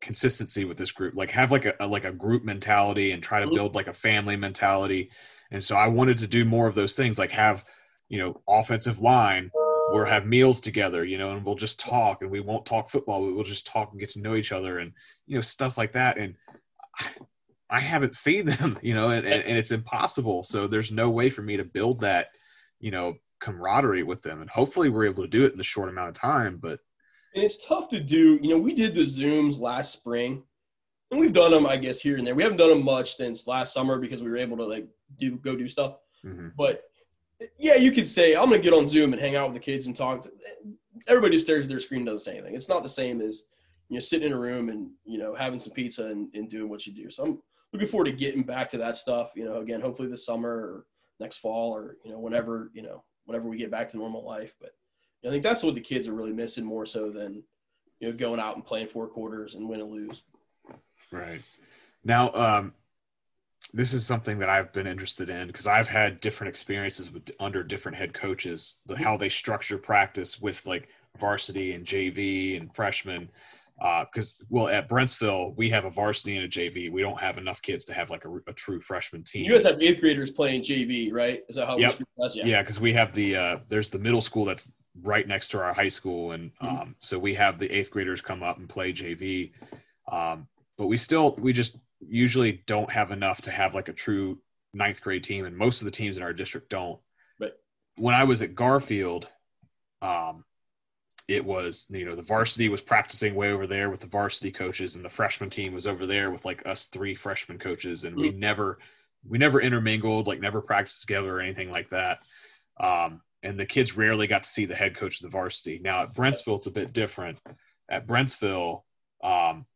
consistency with this group like have like a, a, like a group mentality and try to mm-hmm. build like a family mentality and so i wanted to do more of those things like have you know offensive line or have meals together you know and we'll just talk and we won't talk football we'll just talk and get to know each other and you know stuff like that and i haven't seen them you know and, and, and it's impossible so there's no way for me to build that you know camaraderie with them and hopefully we're able to do it in the short amount of time but and it's tough to do. You know, we did the Zooms last spring, and we've done them, I guess, here and there. We haven't done them much since last summer because we were able to like do go do stuff. Mm-hmm. But yeah, you could say I'm gonna get on Zoom and hang out with the kids and talk. To, everybody who stares at their screen doesn't say anything. It's not the same as you know sitting in a room and you know having some pizza and, and doing what you do. So I'm looking forward to getting back to that stuff. You know, again, hopefully this summer or next fall or you know whenever you know whenever we get back to normal life. But I think that's what the kids are really missing more so than you know going out and playing four quarters and win and lose. Right. Now, um, this is something that I've been interested in because I've had different experiences with under different head coaches, the, how they structure practice with like varsity and JV and freshmen. Because uh, well, at Brentsville we have a varsity and a JV. We don't have enough kids to have like a, a true freshman team. You guys have eighth graders playing JV, right? Is that how? Yep. Yeah, because yeah, we have the uh, there's the middle school that's right next to our high school, and mm-hmm. um, so we have the eighth graders come up and play JV. Um, but we still we just usually don't have enough to have like a true ninth grade team, and most of the teams in our district don't. But when I was at Garfield, um, it was you know the varsity was practicing way over there with the varsity coaches, and the freshman team was over there with like us three freshman coaches, and mm-hmm. we never we never intermingled, like never practiced together or anything like that. Um, and the kids rarely got to see the head coach of the varsity. Now at Brentsville, it's a bit different. At Brentsville, um,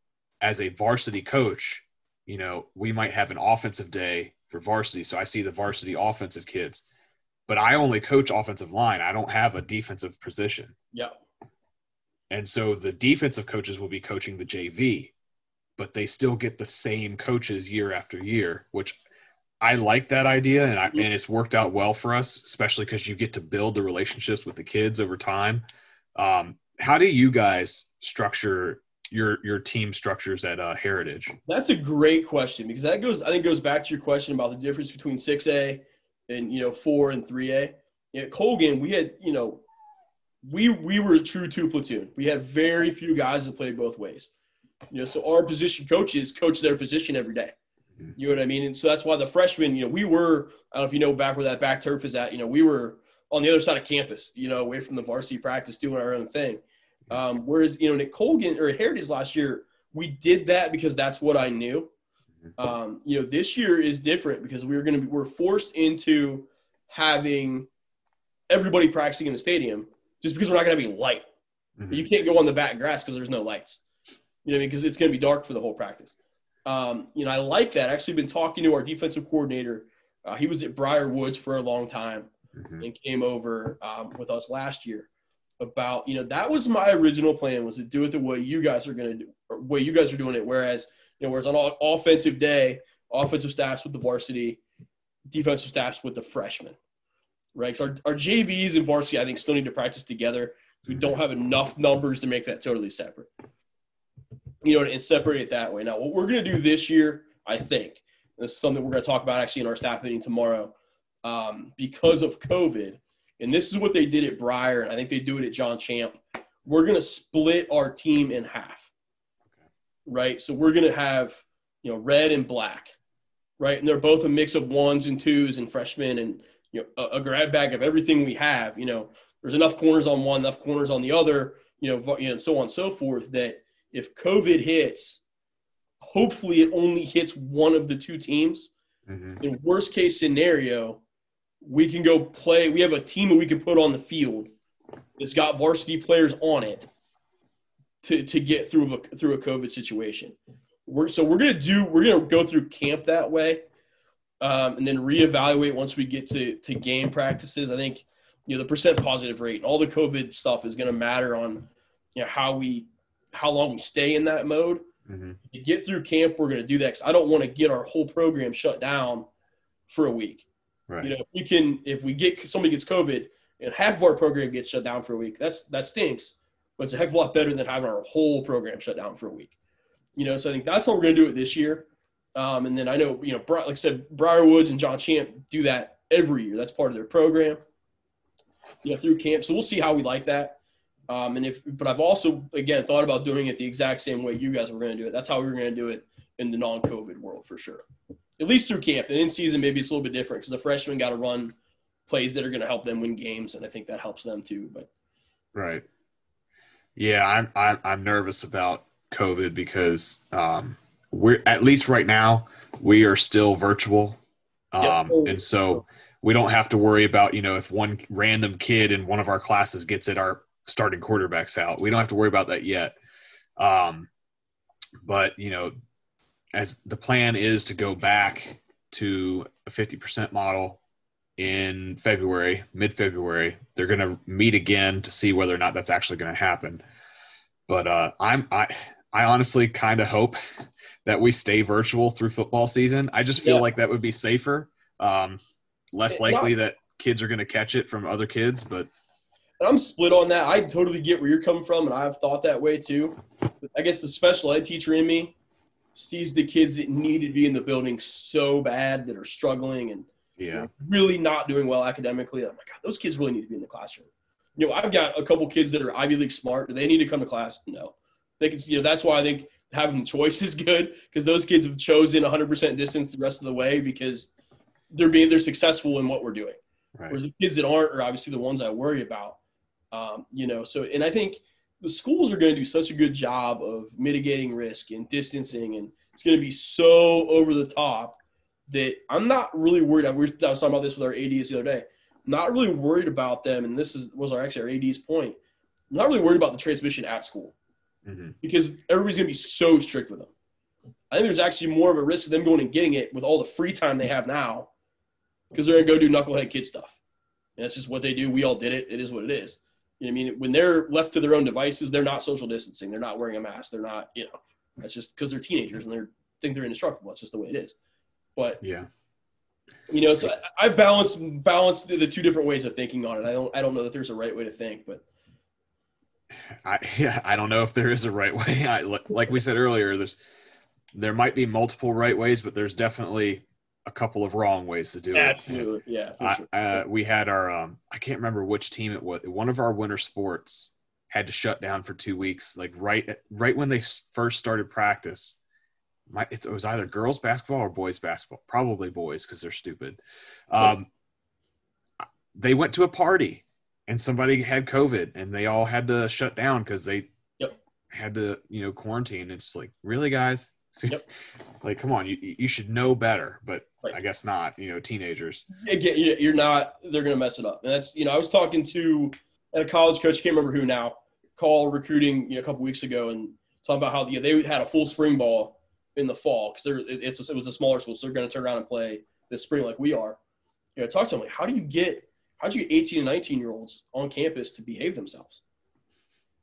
as a varsity coach, you know, we might have an offensive day for varsity. So I see the varsity offensive kids, but I only coach offensive line. I don't have a defensive position. Yeah. And so the defensive coaches will be coaching the JV, but they still get the same coaches year after year, which I like that idea and I, and it's worked out well for us, especially because you get to build the relationships with the kids over time. Um, how do you guys structure your your team structures at uh, Heritage? That's a great question because that goes I think goes back to your question about the difference between six A and you know four and three A. At Colgan, we had you know we we were a true two platoon. We had very few guys that played both ways. You know, so our position coaches coach their position every day. Mm-hmm. You know what I mean? And so that's why the freshmen, you know, we were I don't know if you know back where that back turf is at. You know, we were on the other side of campus. You know, away from the varsity practice, doing our own thing. Um, whereas, you know, Nick Colgan or Heritage last year, we did that because that's what I knew. Um, you know, this year is different because we were going to be, we're forced into having everybody practicing in the stadium just because we're not going to have any light. Mm-hmm. You can't go on the back grass because there's no lights. You know, because it's going to be dark for the whole practice. Um, you know, I like that. I actually been talking to our defensive coordinator. Uh, he was at Briar Woods for a long time mm-hmm. and came over um, with us last year about you know that was my original plan was to do it the way you guys are going to do way you guys are doing it. Whereas you know whereas on offensive day offensive staffs with the varsity defensive staffs with the freshmen right? So our, our jvs and varsity i think still need to practice together. We don't have enough numbers to make that totally separate. You know and separate it that way. Now what we're going to do this year i think this is something we're going to talk about actually in our staff meeting tomorrow um, because of covid and this is what they did at Briar, and I think they do it at John Champe. We're going to split our team in half, right? So we're going to have, you know, red and black, right? And they're both a mix of ones and twos and freshmen and, you know, a, a grab bag of everything we have. You know, there's enough corners on one, enough corners on the other, you know, you know, and so on and so forth that if COVID hits, hopefully it only hits one of the two teams. Mm-hmm. In worst case scenario, we can go play. We have a team that we can put on the field that's got varsity players on it to, to get through a, through a COVID situation. We're, so we're gonna do we're gonna go through camp that way, um, and then reevaluate once we get to to game practices. I think you know the percent positive rate and all the COVID stuff is gonna matter on you know how we how long we stay in that mode. Mm-hmm. To get through camp, we're gonna do that because I don't want to get our whole program shut down for a week. Right. You know, if we can, if we get somebody gets COVID and half of our program gets shut down for a week, that's that stinks. But it's a heck of a lot better than having our whole program shut down for a week. You know, so I think that's how we're going to do it this year. Um, and then I know, you know, like I said, Briar Woods and John Champe do that every year. That's part of their program. You know, through camp. So we'll see how we like that. Um, and if, but I've also again thought about doing it the exact same way you guys were going to do it. That's how we were going to do it in the non-COVID world for sure at least through camp. And in season, maybe it's a little bit different because the freshmen got to run plays that are going to help them win games, and I think that helps them too. But right, yeah, I'm I'm, I'm nervous about COVID because um, we're at least right now we are still virtual, um, Yep. and so we don't have to worry about you know if one random kid in one of our classes gets it our starting quarterbacks out. We don't have to worry about that yet. Um, but you know, as the plan is to go back to a fifty percent model in February, mid February. They're going to meet again to see whether or not that's actually going to happen. But uh, I'm I I honestly kind of hope that we stay virtual through football season. I just feel Yeah. like that would be safer, um, less Yeah, likely that kids are going to catch it from other kids. But And I'm split on that. I totally get where you're coming from, and I've thought that way too. I guess the special ed teacher in me sees the kids that need to be in the building so bad that are struggling and yeah, really not doing well academically. I'm like, God, those kids really need to be in the classroom. You know, I've got a couple kids that are Ivy League smart. Do they need to come to class? No. They can, you know, that's why I think having choice is good because those kids have chosen 100% distance the rest of the way because they're being they're successful in what we're doing. right. Whereas the kids that aren't are obviously the ones I worry about. Um, you know, so and I think the schools are going to do such a good job of mitigating risk and distancing, and it's going to be so over the top that I'm not really worried. I was talking about this with our ADs the other day. I'm not really worried about them, and this is was our actually our AD's point. I'm not really worried about the transmission at school hmm because everybody's going to be so strict with them. I think there's actually more of a risk of them going and getting it with all the free time they have now because they're going to go do knucklehead kid stuff. And that's just what they do. We all did it. It is what it is. You know I mean? When they're left to their own devices, they're not social distancing. They're not wearing a mask. They're not, you know, that's just because they're teenagers and they think they're indestructible. That's just the way it is. But Yeah, you know, so I, I balanced balanced the, the two different ways of thinking on it. I don't I don't know that there's a right way to think, but I yeah, I don't know if there is a right way. I, like we said earlier, there's there might be multiple right ways, but there's definitely a couple of wrong ways to do it. absolutely, yeah. for I, sure. uh, we had our um, I can't remember which team it was. One of our winter sports had to shut down for two weeks, like right right when they first started practice. My, it was either girls basketball or boys basketball, probably boys because they're stupid. Um, they went to a party and somebody had COVID and they all had to shut down because they Yep. had to you know quarantine. It's like really, guys. Yep. Like, come on, you you should know better, but Right. I guess not. You know, teenagers. again, you- you're not. They're going to mess it up, and that's you know. I was talking to a college coach. I can't remember who now. Call recruiting you know, a couple weeks ago and talking about how yeah, they had a full spring ball in the fall because they're it- it's a, it was a smaller school, so they're going to turn around and play this spring like we are. You know, I talked to them like, how do you get how do you get 18 and 19 year olds on campus to behave themselves?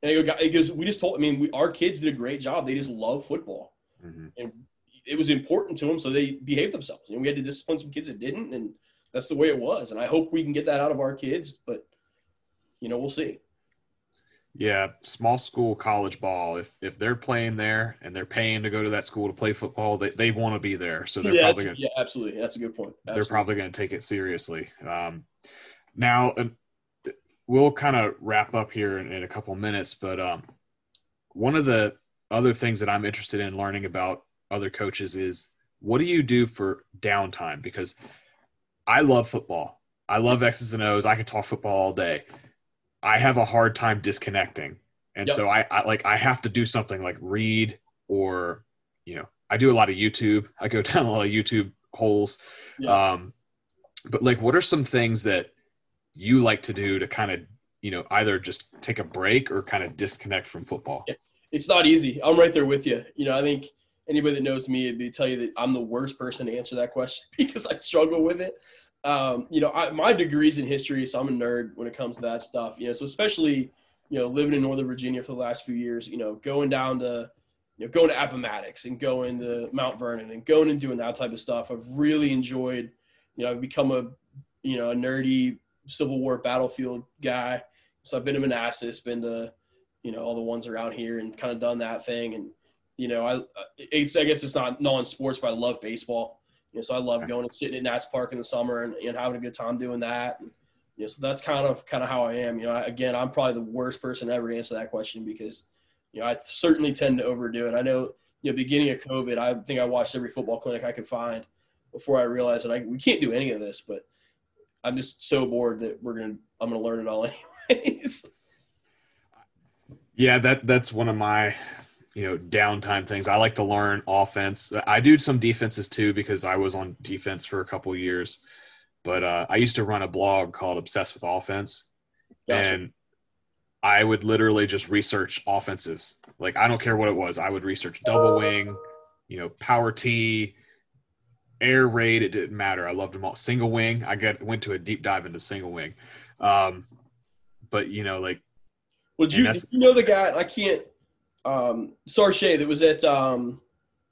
And he goes, we just told. I mean, we, our kids did a great job. They just love football Mhm. and it was important to them, so they behaved themselves. And we had to discipline some kids that didn't, and that's the way it was. And I hope we can get that out of our kids, but you know, we'll see. Yeah, small school college ball. If if they're playing there and they're paying to go to that school to play football, they, they want to be there. So they're yeah, probably gonna yeah, absolutely. That's a good point. they're probably gonna take it seriously. Um, now uh, we'll kind of wrap up here in, in a couple minutes, but um, one of the other things that I'm interested in learning about other coaches is what do you do for downtime? Because I love football. I love X's and O's. I could talk football all day. I have a hard time disconnecting. And Yep. so I, I like I have to do something like read or you know, I do a lot of YouTube. I go down a lot of YouTube holes. Yeah. Um but like what are some things that you like to do to kind of, you know, either just take a break or kind of disconnect from football? Yeah. It's not easy. I'm right there with you. You know, I think anybody that knows me they tell you that I'm the worst person to answer that question because I struggle with it. Um, you know, I, my degree's in history, so I'm a nerd when it comes to that stuff. You know, so especially you know living in Northern Virginia for the last few years, you know, going down to you know going to Appomattox and going to Mount Vernon and going and doing that type of stuff. I've really enjoyed. You know, I've become a you know a nerdy Civil War battlefield guy. So I've been to Manassas, been to you know all the ones around here and kind of done that thing. And you know i it's i guess it's not non-sports but i love baseball. You know so i love going and sitting at nats park in the summer and, and having a good time doing that. And, you know so that's kind of kind of how i am. You know I, again i'm probably the worst person ever to answer that question because you know i certainly tend to overdo it. I know you know beginning of covid i think i watched every football clinic i could find before i realized that I, we can't do any of this but i'm just so bored that we're gonna i'm gonna learn it all anyways Yeah, that that's one of my you know downtime things. I like to learn offense. I do some defenses too because I was on defense for a couple of years. But uh, I used to run a blog called Obsessed with Offense, gotcha. and I would literally just research offenses. Like I don't care what it was. I would research double wing, you know, power T, air raid. It didn't matter. I loved them all. Single wing. I got went to a deep dive into single wing. Um, but you know, like, would you you know the guy? I can't. Um, Sarche that was at um,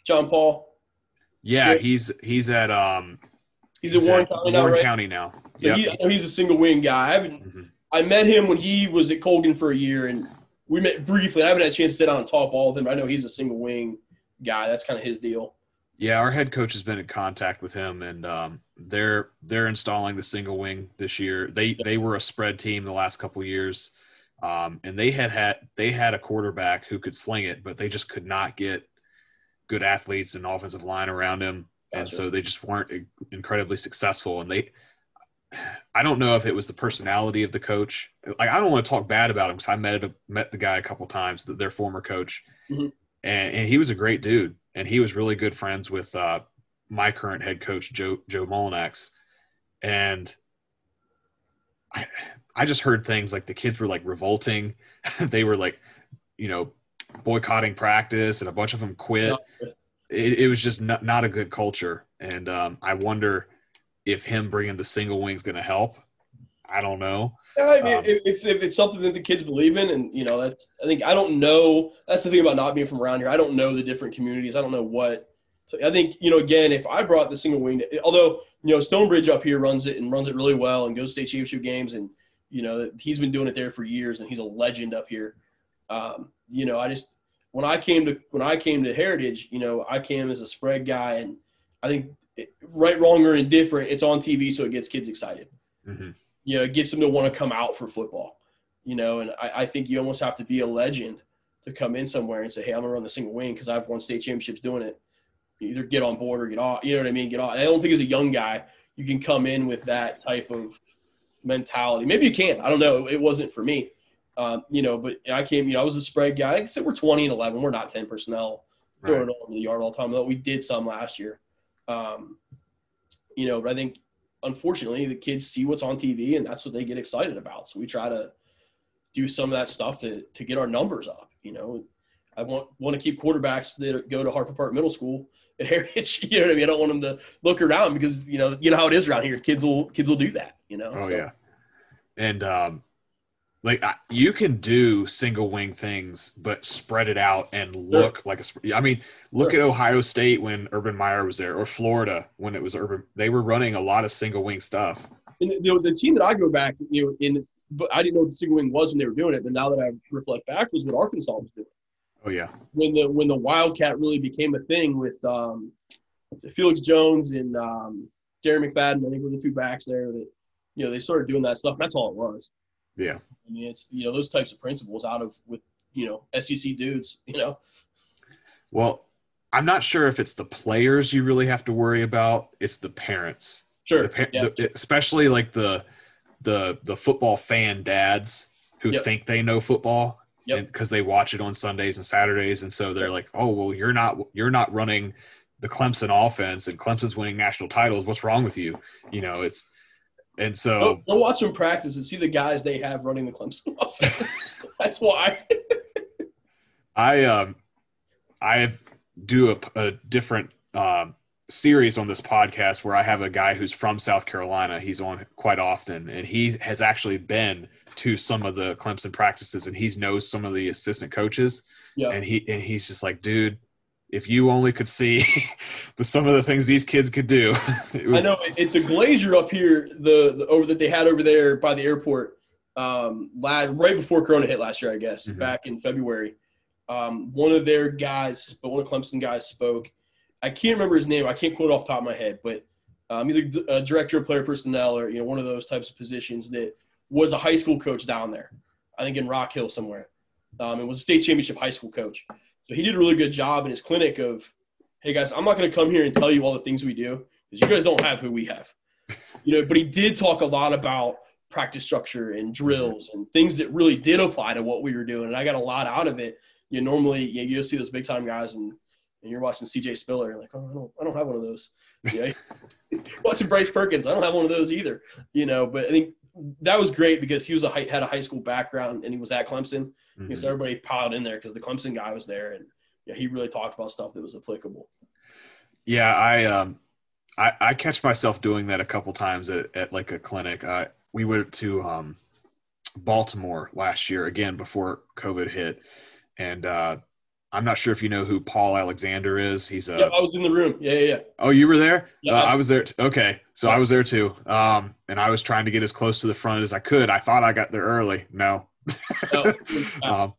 John Paul. Yeah, yeah, he's he's at um, he's, he's at Warren County now. Right? County now. Yeah, he, he's a single wing guy. I haven't. Mm-hmm. I met him when he was at Colgan for a year, and we met briefly. I haven't had a chance to sit down and talk all of them. I know he's a single wing guy. That's kind of his deal. Yeah, our head coach has been in contact with him, and um, they're they're installing the single wing this year. They they were a spread team the last couple years, um, and they had had they had a quarterback who could sling it, but they just could not get good athletes and offensive line around him, gotcha. and so they just weren't incredibly successful. And they I don't know if it was the personality of the coach. Like I don't want to talk bad about him because I met met the guy a couple times, their former coach, mm-hmm. and and he was a great dude, and he was really good friends with uh, my current head coach Joe Joe Mullinax, and I I just heard things like the kids were like revolting, they were like, you know, boycotting practice, and a bunch of them quit. It, it was just not, not a good culture, and um, I wonder if him bringing the single wing is going to help. I don't know. Yeah, I mean, um, if, if it's something that the kids believe in, and you know, that's I think I don't know. That's the thing about not being from around here. I don't know the different communities. I don't know what. So I think you know, again, if I brought the single wing, although you know Stone Bridge up here runs it and runs it really well and goes to state championship games, and you know he's been doing it there for years, and he's a legend up here. Um, you know, I just when I came to when I came to Heritage, you know, I came as a spread guy, and I think right, wrong, or indifferent, it's on TV, so it gets kids excited. Mm-hmm. You know, it gets them to want to come out for football. You know, and I, I, think you almost have to be a legend to come in somewhere and say, "Hey, I'm gonna run the single wing because I've won state championships doing it." You either get on board or get off. You know what I mean? Get off. I don't think as a young guy you can come in with that type of mentality. Maybe you can. I don't know. It wasn't for me. Um, you know, but I came. You know, I was a spread guy. Like I said, we're 20 and 11. We're not 10 personnel throwing right. over the yard all the time. Though we did some last year. Um, you know, but I think unfortunately the kids see what's on TV and that's what they get excited about. So we try to do some of that stuff to to get our numbers up. You know, I want want to keep quarterbacks that go to Harper Park Middle School at Heritage. You know what I mean? I don't want them to look around because you know you know how it is around here. Kids will kids will do that. You know. Oh so. yeah, and um, like you can do single wing things but spread it out and look sure. like a i mean look sure. at ohio state when urban meyer was there or florida when it was urban they were running a lot of single wing stuff and you know the team that i go back you know in but i didn't know what the single wing was when they were doing it but now that i reflect back was what arkansas was doing oh yeah when the when the wildcat really became a thing with um, felix jones and um, jerry mcfadden i think were the two backs there that you know they started doing that stuff that's all it was yeah. I mean, it's you know those types of principles out of with you know SEC dudes. You know. Well, I'm not sure if it's the players you really have to worry about. It's the parents. Sure. The pa- yeah. the, especially like the the the football fan dads who yep. think they know football because yep. they watch it on Sundays and Saturdays, and so they're like, "Oh, well, you're not you're not running the Clemson offense, and Clemson's winning national titles. What's wrong with you?" You know, it's and so go, go, watch them practice and see the guys they have running the Clemson offense. That's why. I um I do a, a different um, series on this podcast where I have a guy who's from South Carolina. He's on quite often, and he has actually been to some of the Clemson practices, and he knows some of the assistant coaches. Yeah. And he and he's just like, dude, if you only could see the some of the things these kids could do. Was, I know at the Glazier up here, the, the, over that they had over there by the airport, um, last, right before Corona hit last year, I guess, mm-hmm. back in February. Um, one of their guys, but one of Clemson guys spoke. I can't remember his name. I can't quote off the top of my head, but um, he's a, a, director of player personnel or you know one of those types of positions that was a high school coach down there. I think in Rock Hill somewhere. Um, and was a state championship high school coach. So he did a really good job in his clinic of, hey guys, I'm not going to come here and tell you all the things we do because you guys don't have who we have. You know, but he did talk a lot about practice structure and drills and things that really did apply to what we were doing. And I got a lot out of it. you normally you, you see those big time guys and, and you're watching CJ Spiller, you're like, oh, I don't, I don't have one of those. Yeah. watching Bryce Perkins, I don't have one of those either. You know, but I think that was great because he was a high, had a high school background and he was at Clemson. Mm-hmm. So everybody piled in there because the Clemson guy was there and yeah, he really talked about stuff that was applicable. Yeah, I um, I, I catch myself doing that a couple times at, at like a clinic. Uh, we went to um, Baltimore last year again before COVID hit, and uh, I'm not sure if you know who Paul Alexander is. He's a. Yeah, I was in the room. Yeah, yeah. yeah. Oh, you were there? Yeah, uh, I was there. T- okay, so I was there too. Um, and I was trying to get as close to the front as I could. I thought I got there early. No. oh, um,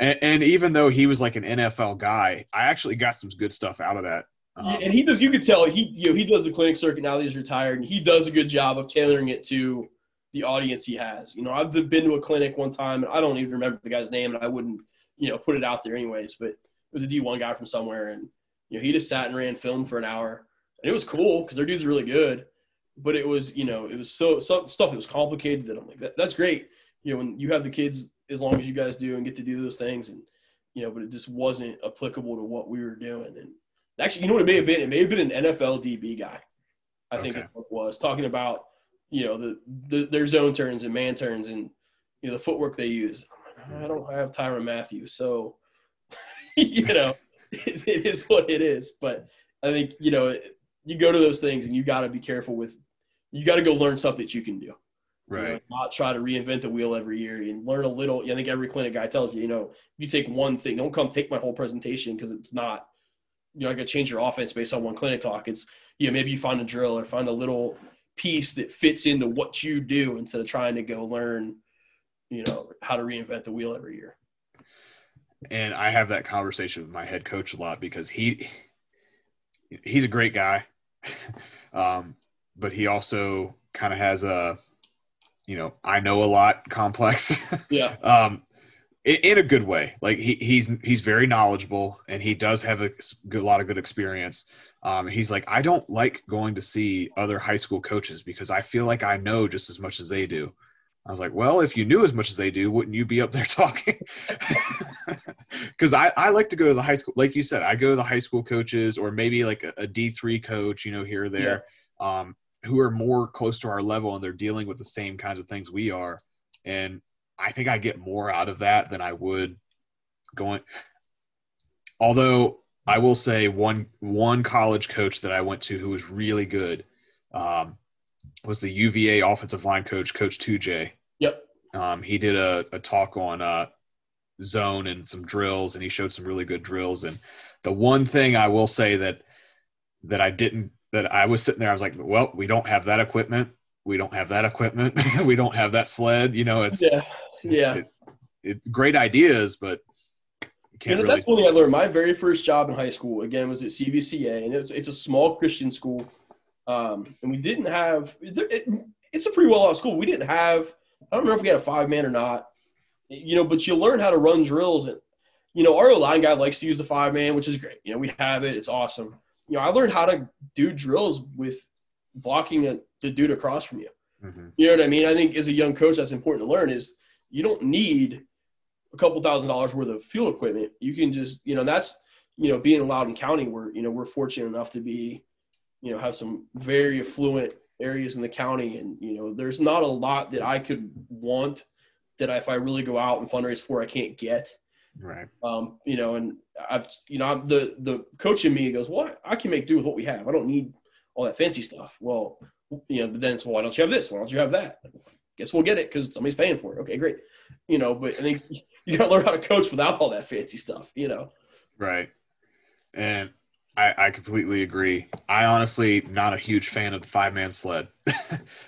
and, and, even though he was like an NFL guy, I actually got some good stuff out of that. Um, yeah, and he does. You could tell he you know he does the clinic circuit now that he's retired, and he does a good job of tailoring it to the audience he has. You know, I've been to a clinic one time, and I don't even remember the guy's name, and I wouldn't you know put it out there anyways. But it was a D1 guy from somewhere, and you know he just sat and ran film for an hour, and it was cool because their dude's really good. But it was you know it was so, so stuff that was complicated that I'm like that, that's great. You know when you have the kids as long as you guys do and get to do those things, and you know, but it just wasn't applicable to what we were doing. And actually, you know what it may have been? It may have been an NFL DB guy. I think okay. it was talking about you know the, the their zone turns and man turns and you know the footwork they use. I don't have Tyrann Mathieu, so you know it, it is what it is. But I think you know you go to those things and you got to be careful with. You got to go learn stuff that you can do. Right. You know, not try to reinvent the wheel every year and learn a little. I think every clinic guy tells you, you know, if you take one thing, don't come take my whole presentation because it's not. You're not going to change your offense based on one clinic talk. It's you know maybe you find a drill or find a little piece that fits into what you do instead of trying to go learn you know how to reinvent the wheel every year. And i have that conversation with my head coach a lot because he he's a great guy. Um, but he also kind of has a you know i know a lot complex. Yeah. Um, in, in, a good way. Like he, he's he's very knowledgeable and he does have a good, lot of good experience. Um, he's like i don't like going to see other high school coaches because i feel like i know just as much as they do I was like, well, if you knew as much as they do, wouldn't you be up there talking? Because I, I like to go to the high school, like you said, I go to the high school coaches or maybe like a a D3 coach, you know, here or there, yeah. um, who are more close to our level and they're dealing with the same kinds of things we are. And I think I get more out of that than I would going. Although I will say one one college coach that I went to who was really good. Um, was the UVA offensive line coach, Coach 2J. Yep. Um, he did a, a talk on uh, zone and some drills, and he showed some really good drills. And the one thing I will say that that I didn't that I was sitting there, I was like, well, we don't have that equipment. We don't have that equipment. we don't have that sled. You know, it's yeah, yeah. It, it, great ideas, but you know, really... that's one thing I learned. My very first job in high school, again, was at CVCA, and it's it's a small Christian school. Um, and we didn't have it, it's a pretty well off school. We didn't have I don't remember if we had a five man or not, you know, but you learn how to run drills and you know, our line guy likes to use the five man, which is great. You know, we have it, it's awesome. You know, I learned how to do drills with blocking a, the dude across from you. Mm-hmm. You know what I mean? I think as a young coach, that's important to learn is you don't need a couple thousand dollars worth of field equipment. You can just, you know, that's, you know, being in Loudoun County where, you know, we're fortunate enough to be, you know, have some very affluent areas in the county. And, you know, there's not a lot that I could want that if I really go out and fundraise for, I can't get. Right. Um, you know, and I've, you know, I'm the, the coach in me goes, well, I can make do with what we have. I don't need all that fancy stuff. Well, you know, but then it's, well, why don't you have this? Why don't you have that? Guess we'll get it because somebody's paying for it. Okay, great. You know, but I think you got to learn how to coach without all that fancy stuff, you know? Right. And I, I completely agree. I honestly not a huge fan of the five man sled.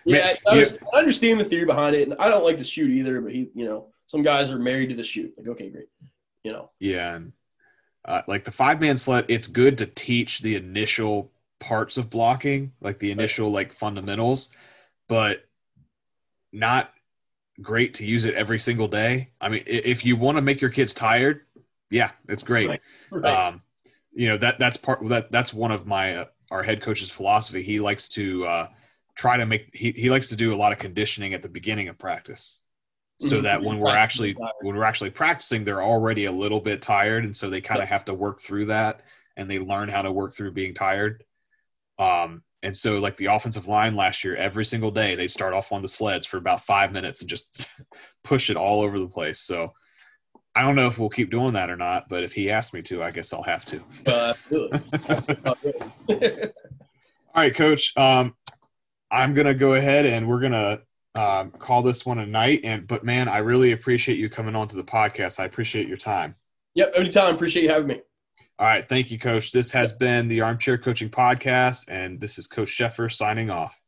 yeah, I, I, understand the theory behind it, and I don't like the chute either. But he, you know, some guys are married to the chute. Like, okay, great, you know. Yeah, and uh, like the five man sled, it's good to teach the initial parts of blocking, like the initial like fundamentals, but not great to use it every single day. I mean, if you want to make your kids tired, yeah, it's great. Right. Right. Um, you know that that's part that that's one of my uh, our head coach's philosophy. He likes to uh, try to make he, he likes to do a lot of conditioning at the beginning of practice. so Mhm. that when we're actually when we're actually practicing, they're already a little bit tired, and so they kind of have to work through that, and they learn how to work through being tired. Um, and so like the offensive line last year, every single day they'd start off on the sleds for about five minutes and just push it all over the place. So I don't know if we'll keep doing that or not, but if he asks me to, I guess I'll have to. Uh. All right, coach. Um, I'm gonna go ahead and we're gonna um, call this one a night. And but man, I really appreciate you coming on to the podcast. I appreciate your time. yep. Anytime. Appreciate you having me. All right, thank you, coach. This has been the Armchair Coaching Podcast, and this is Coach Sheffer signing off.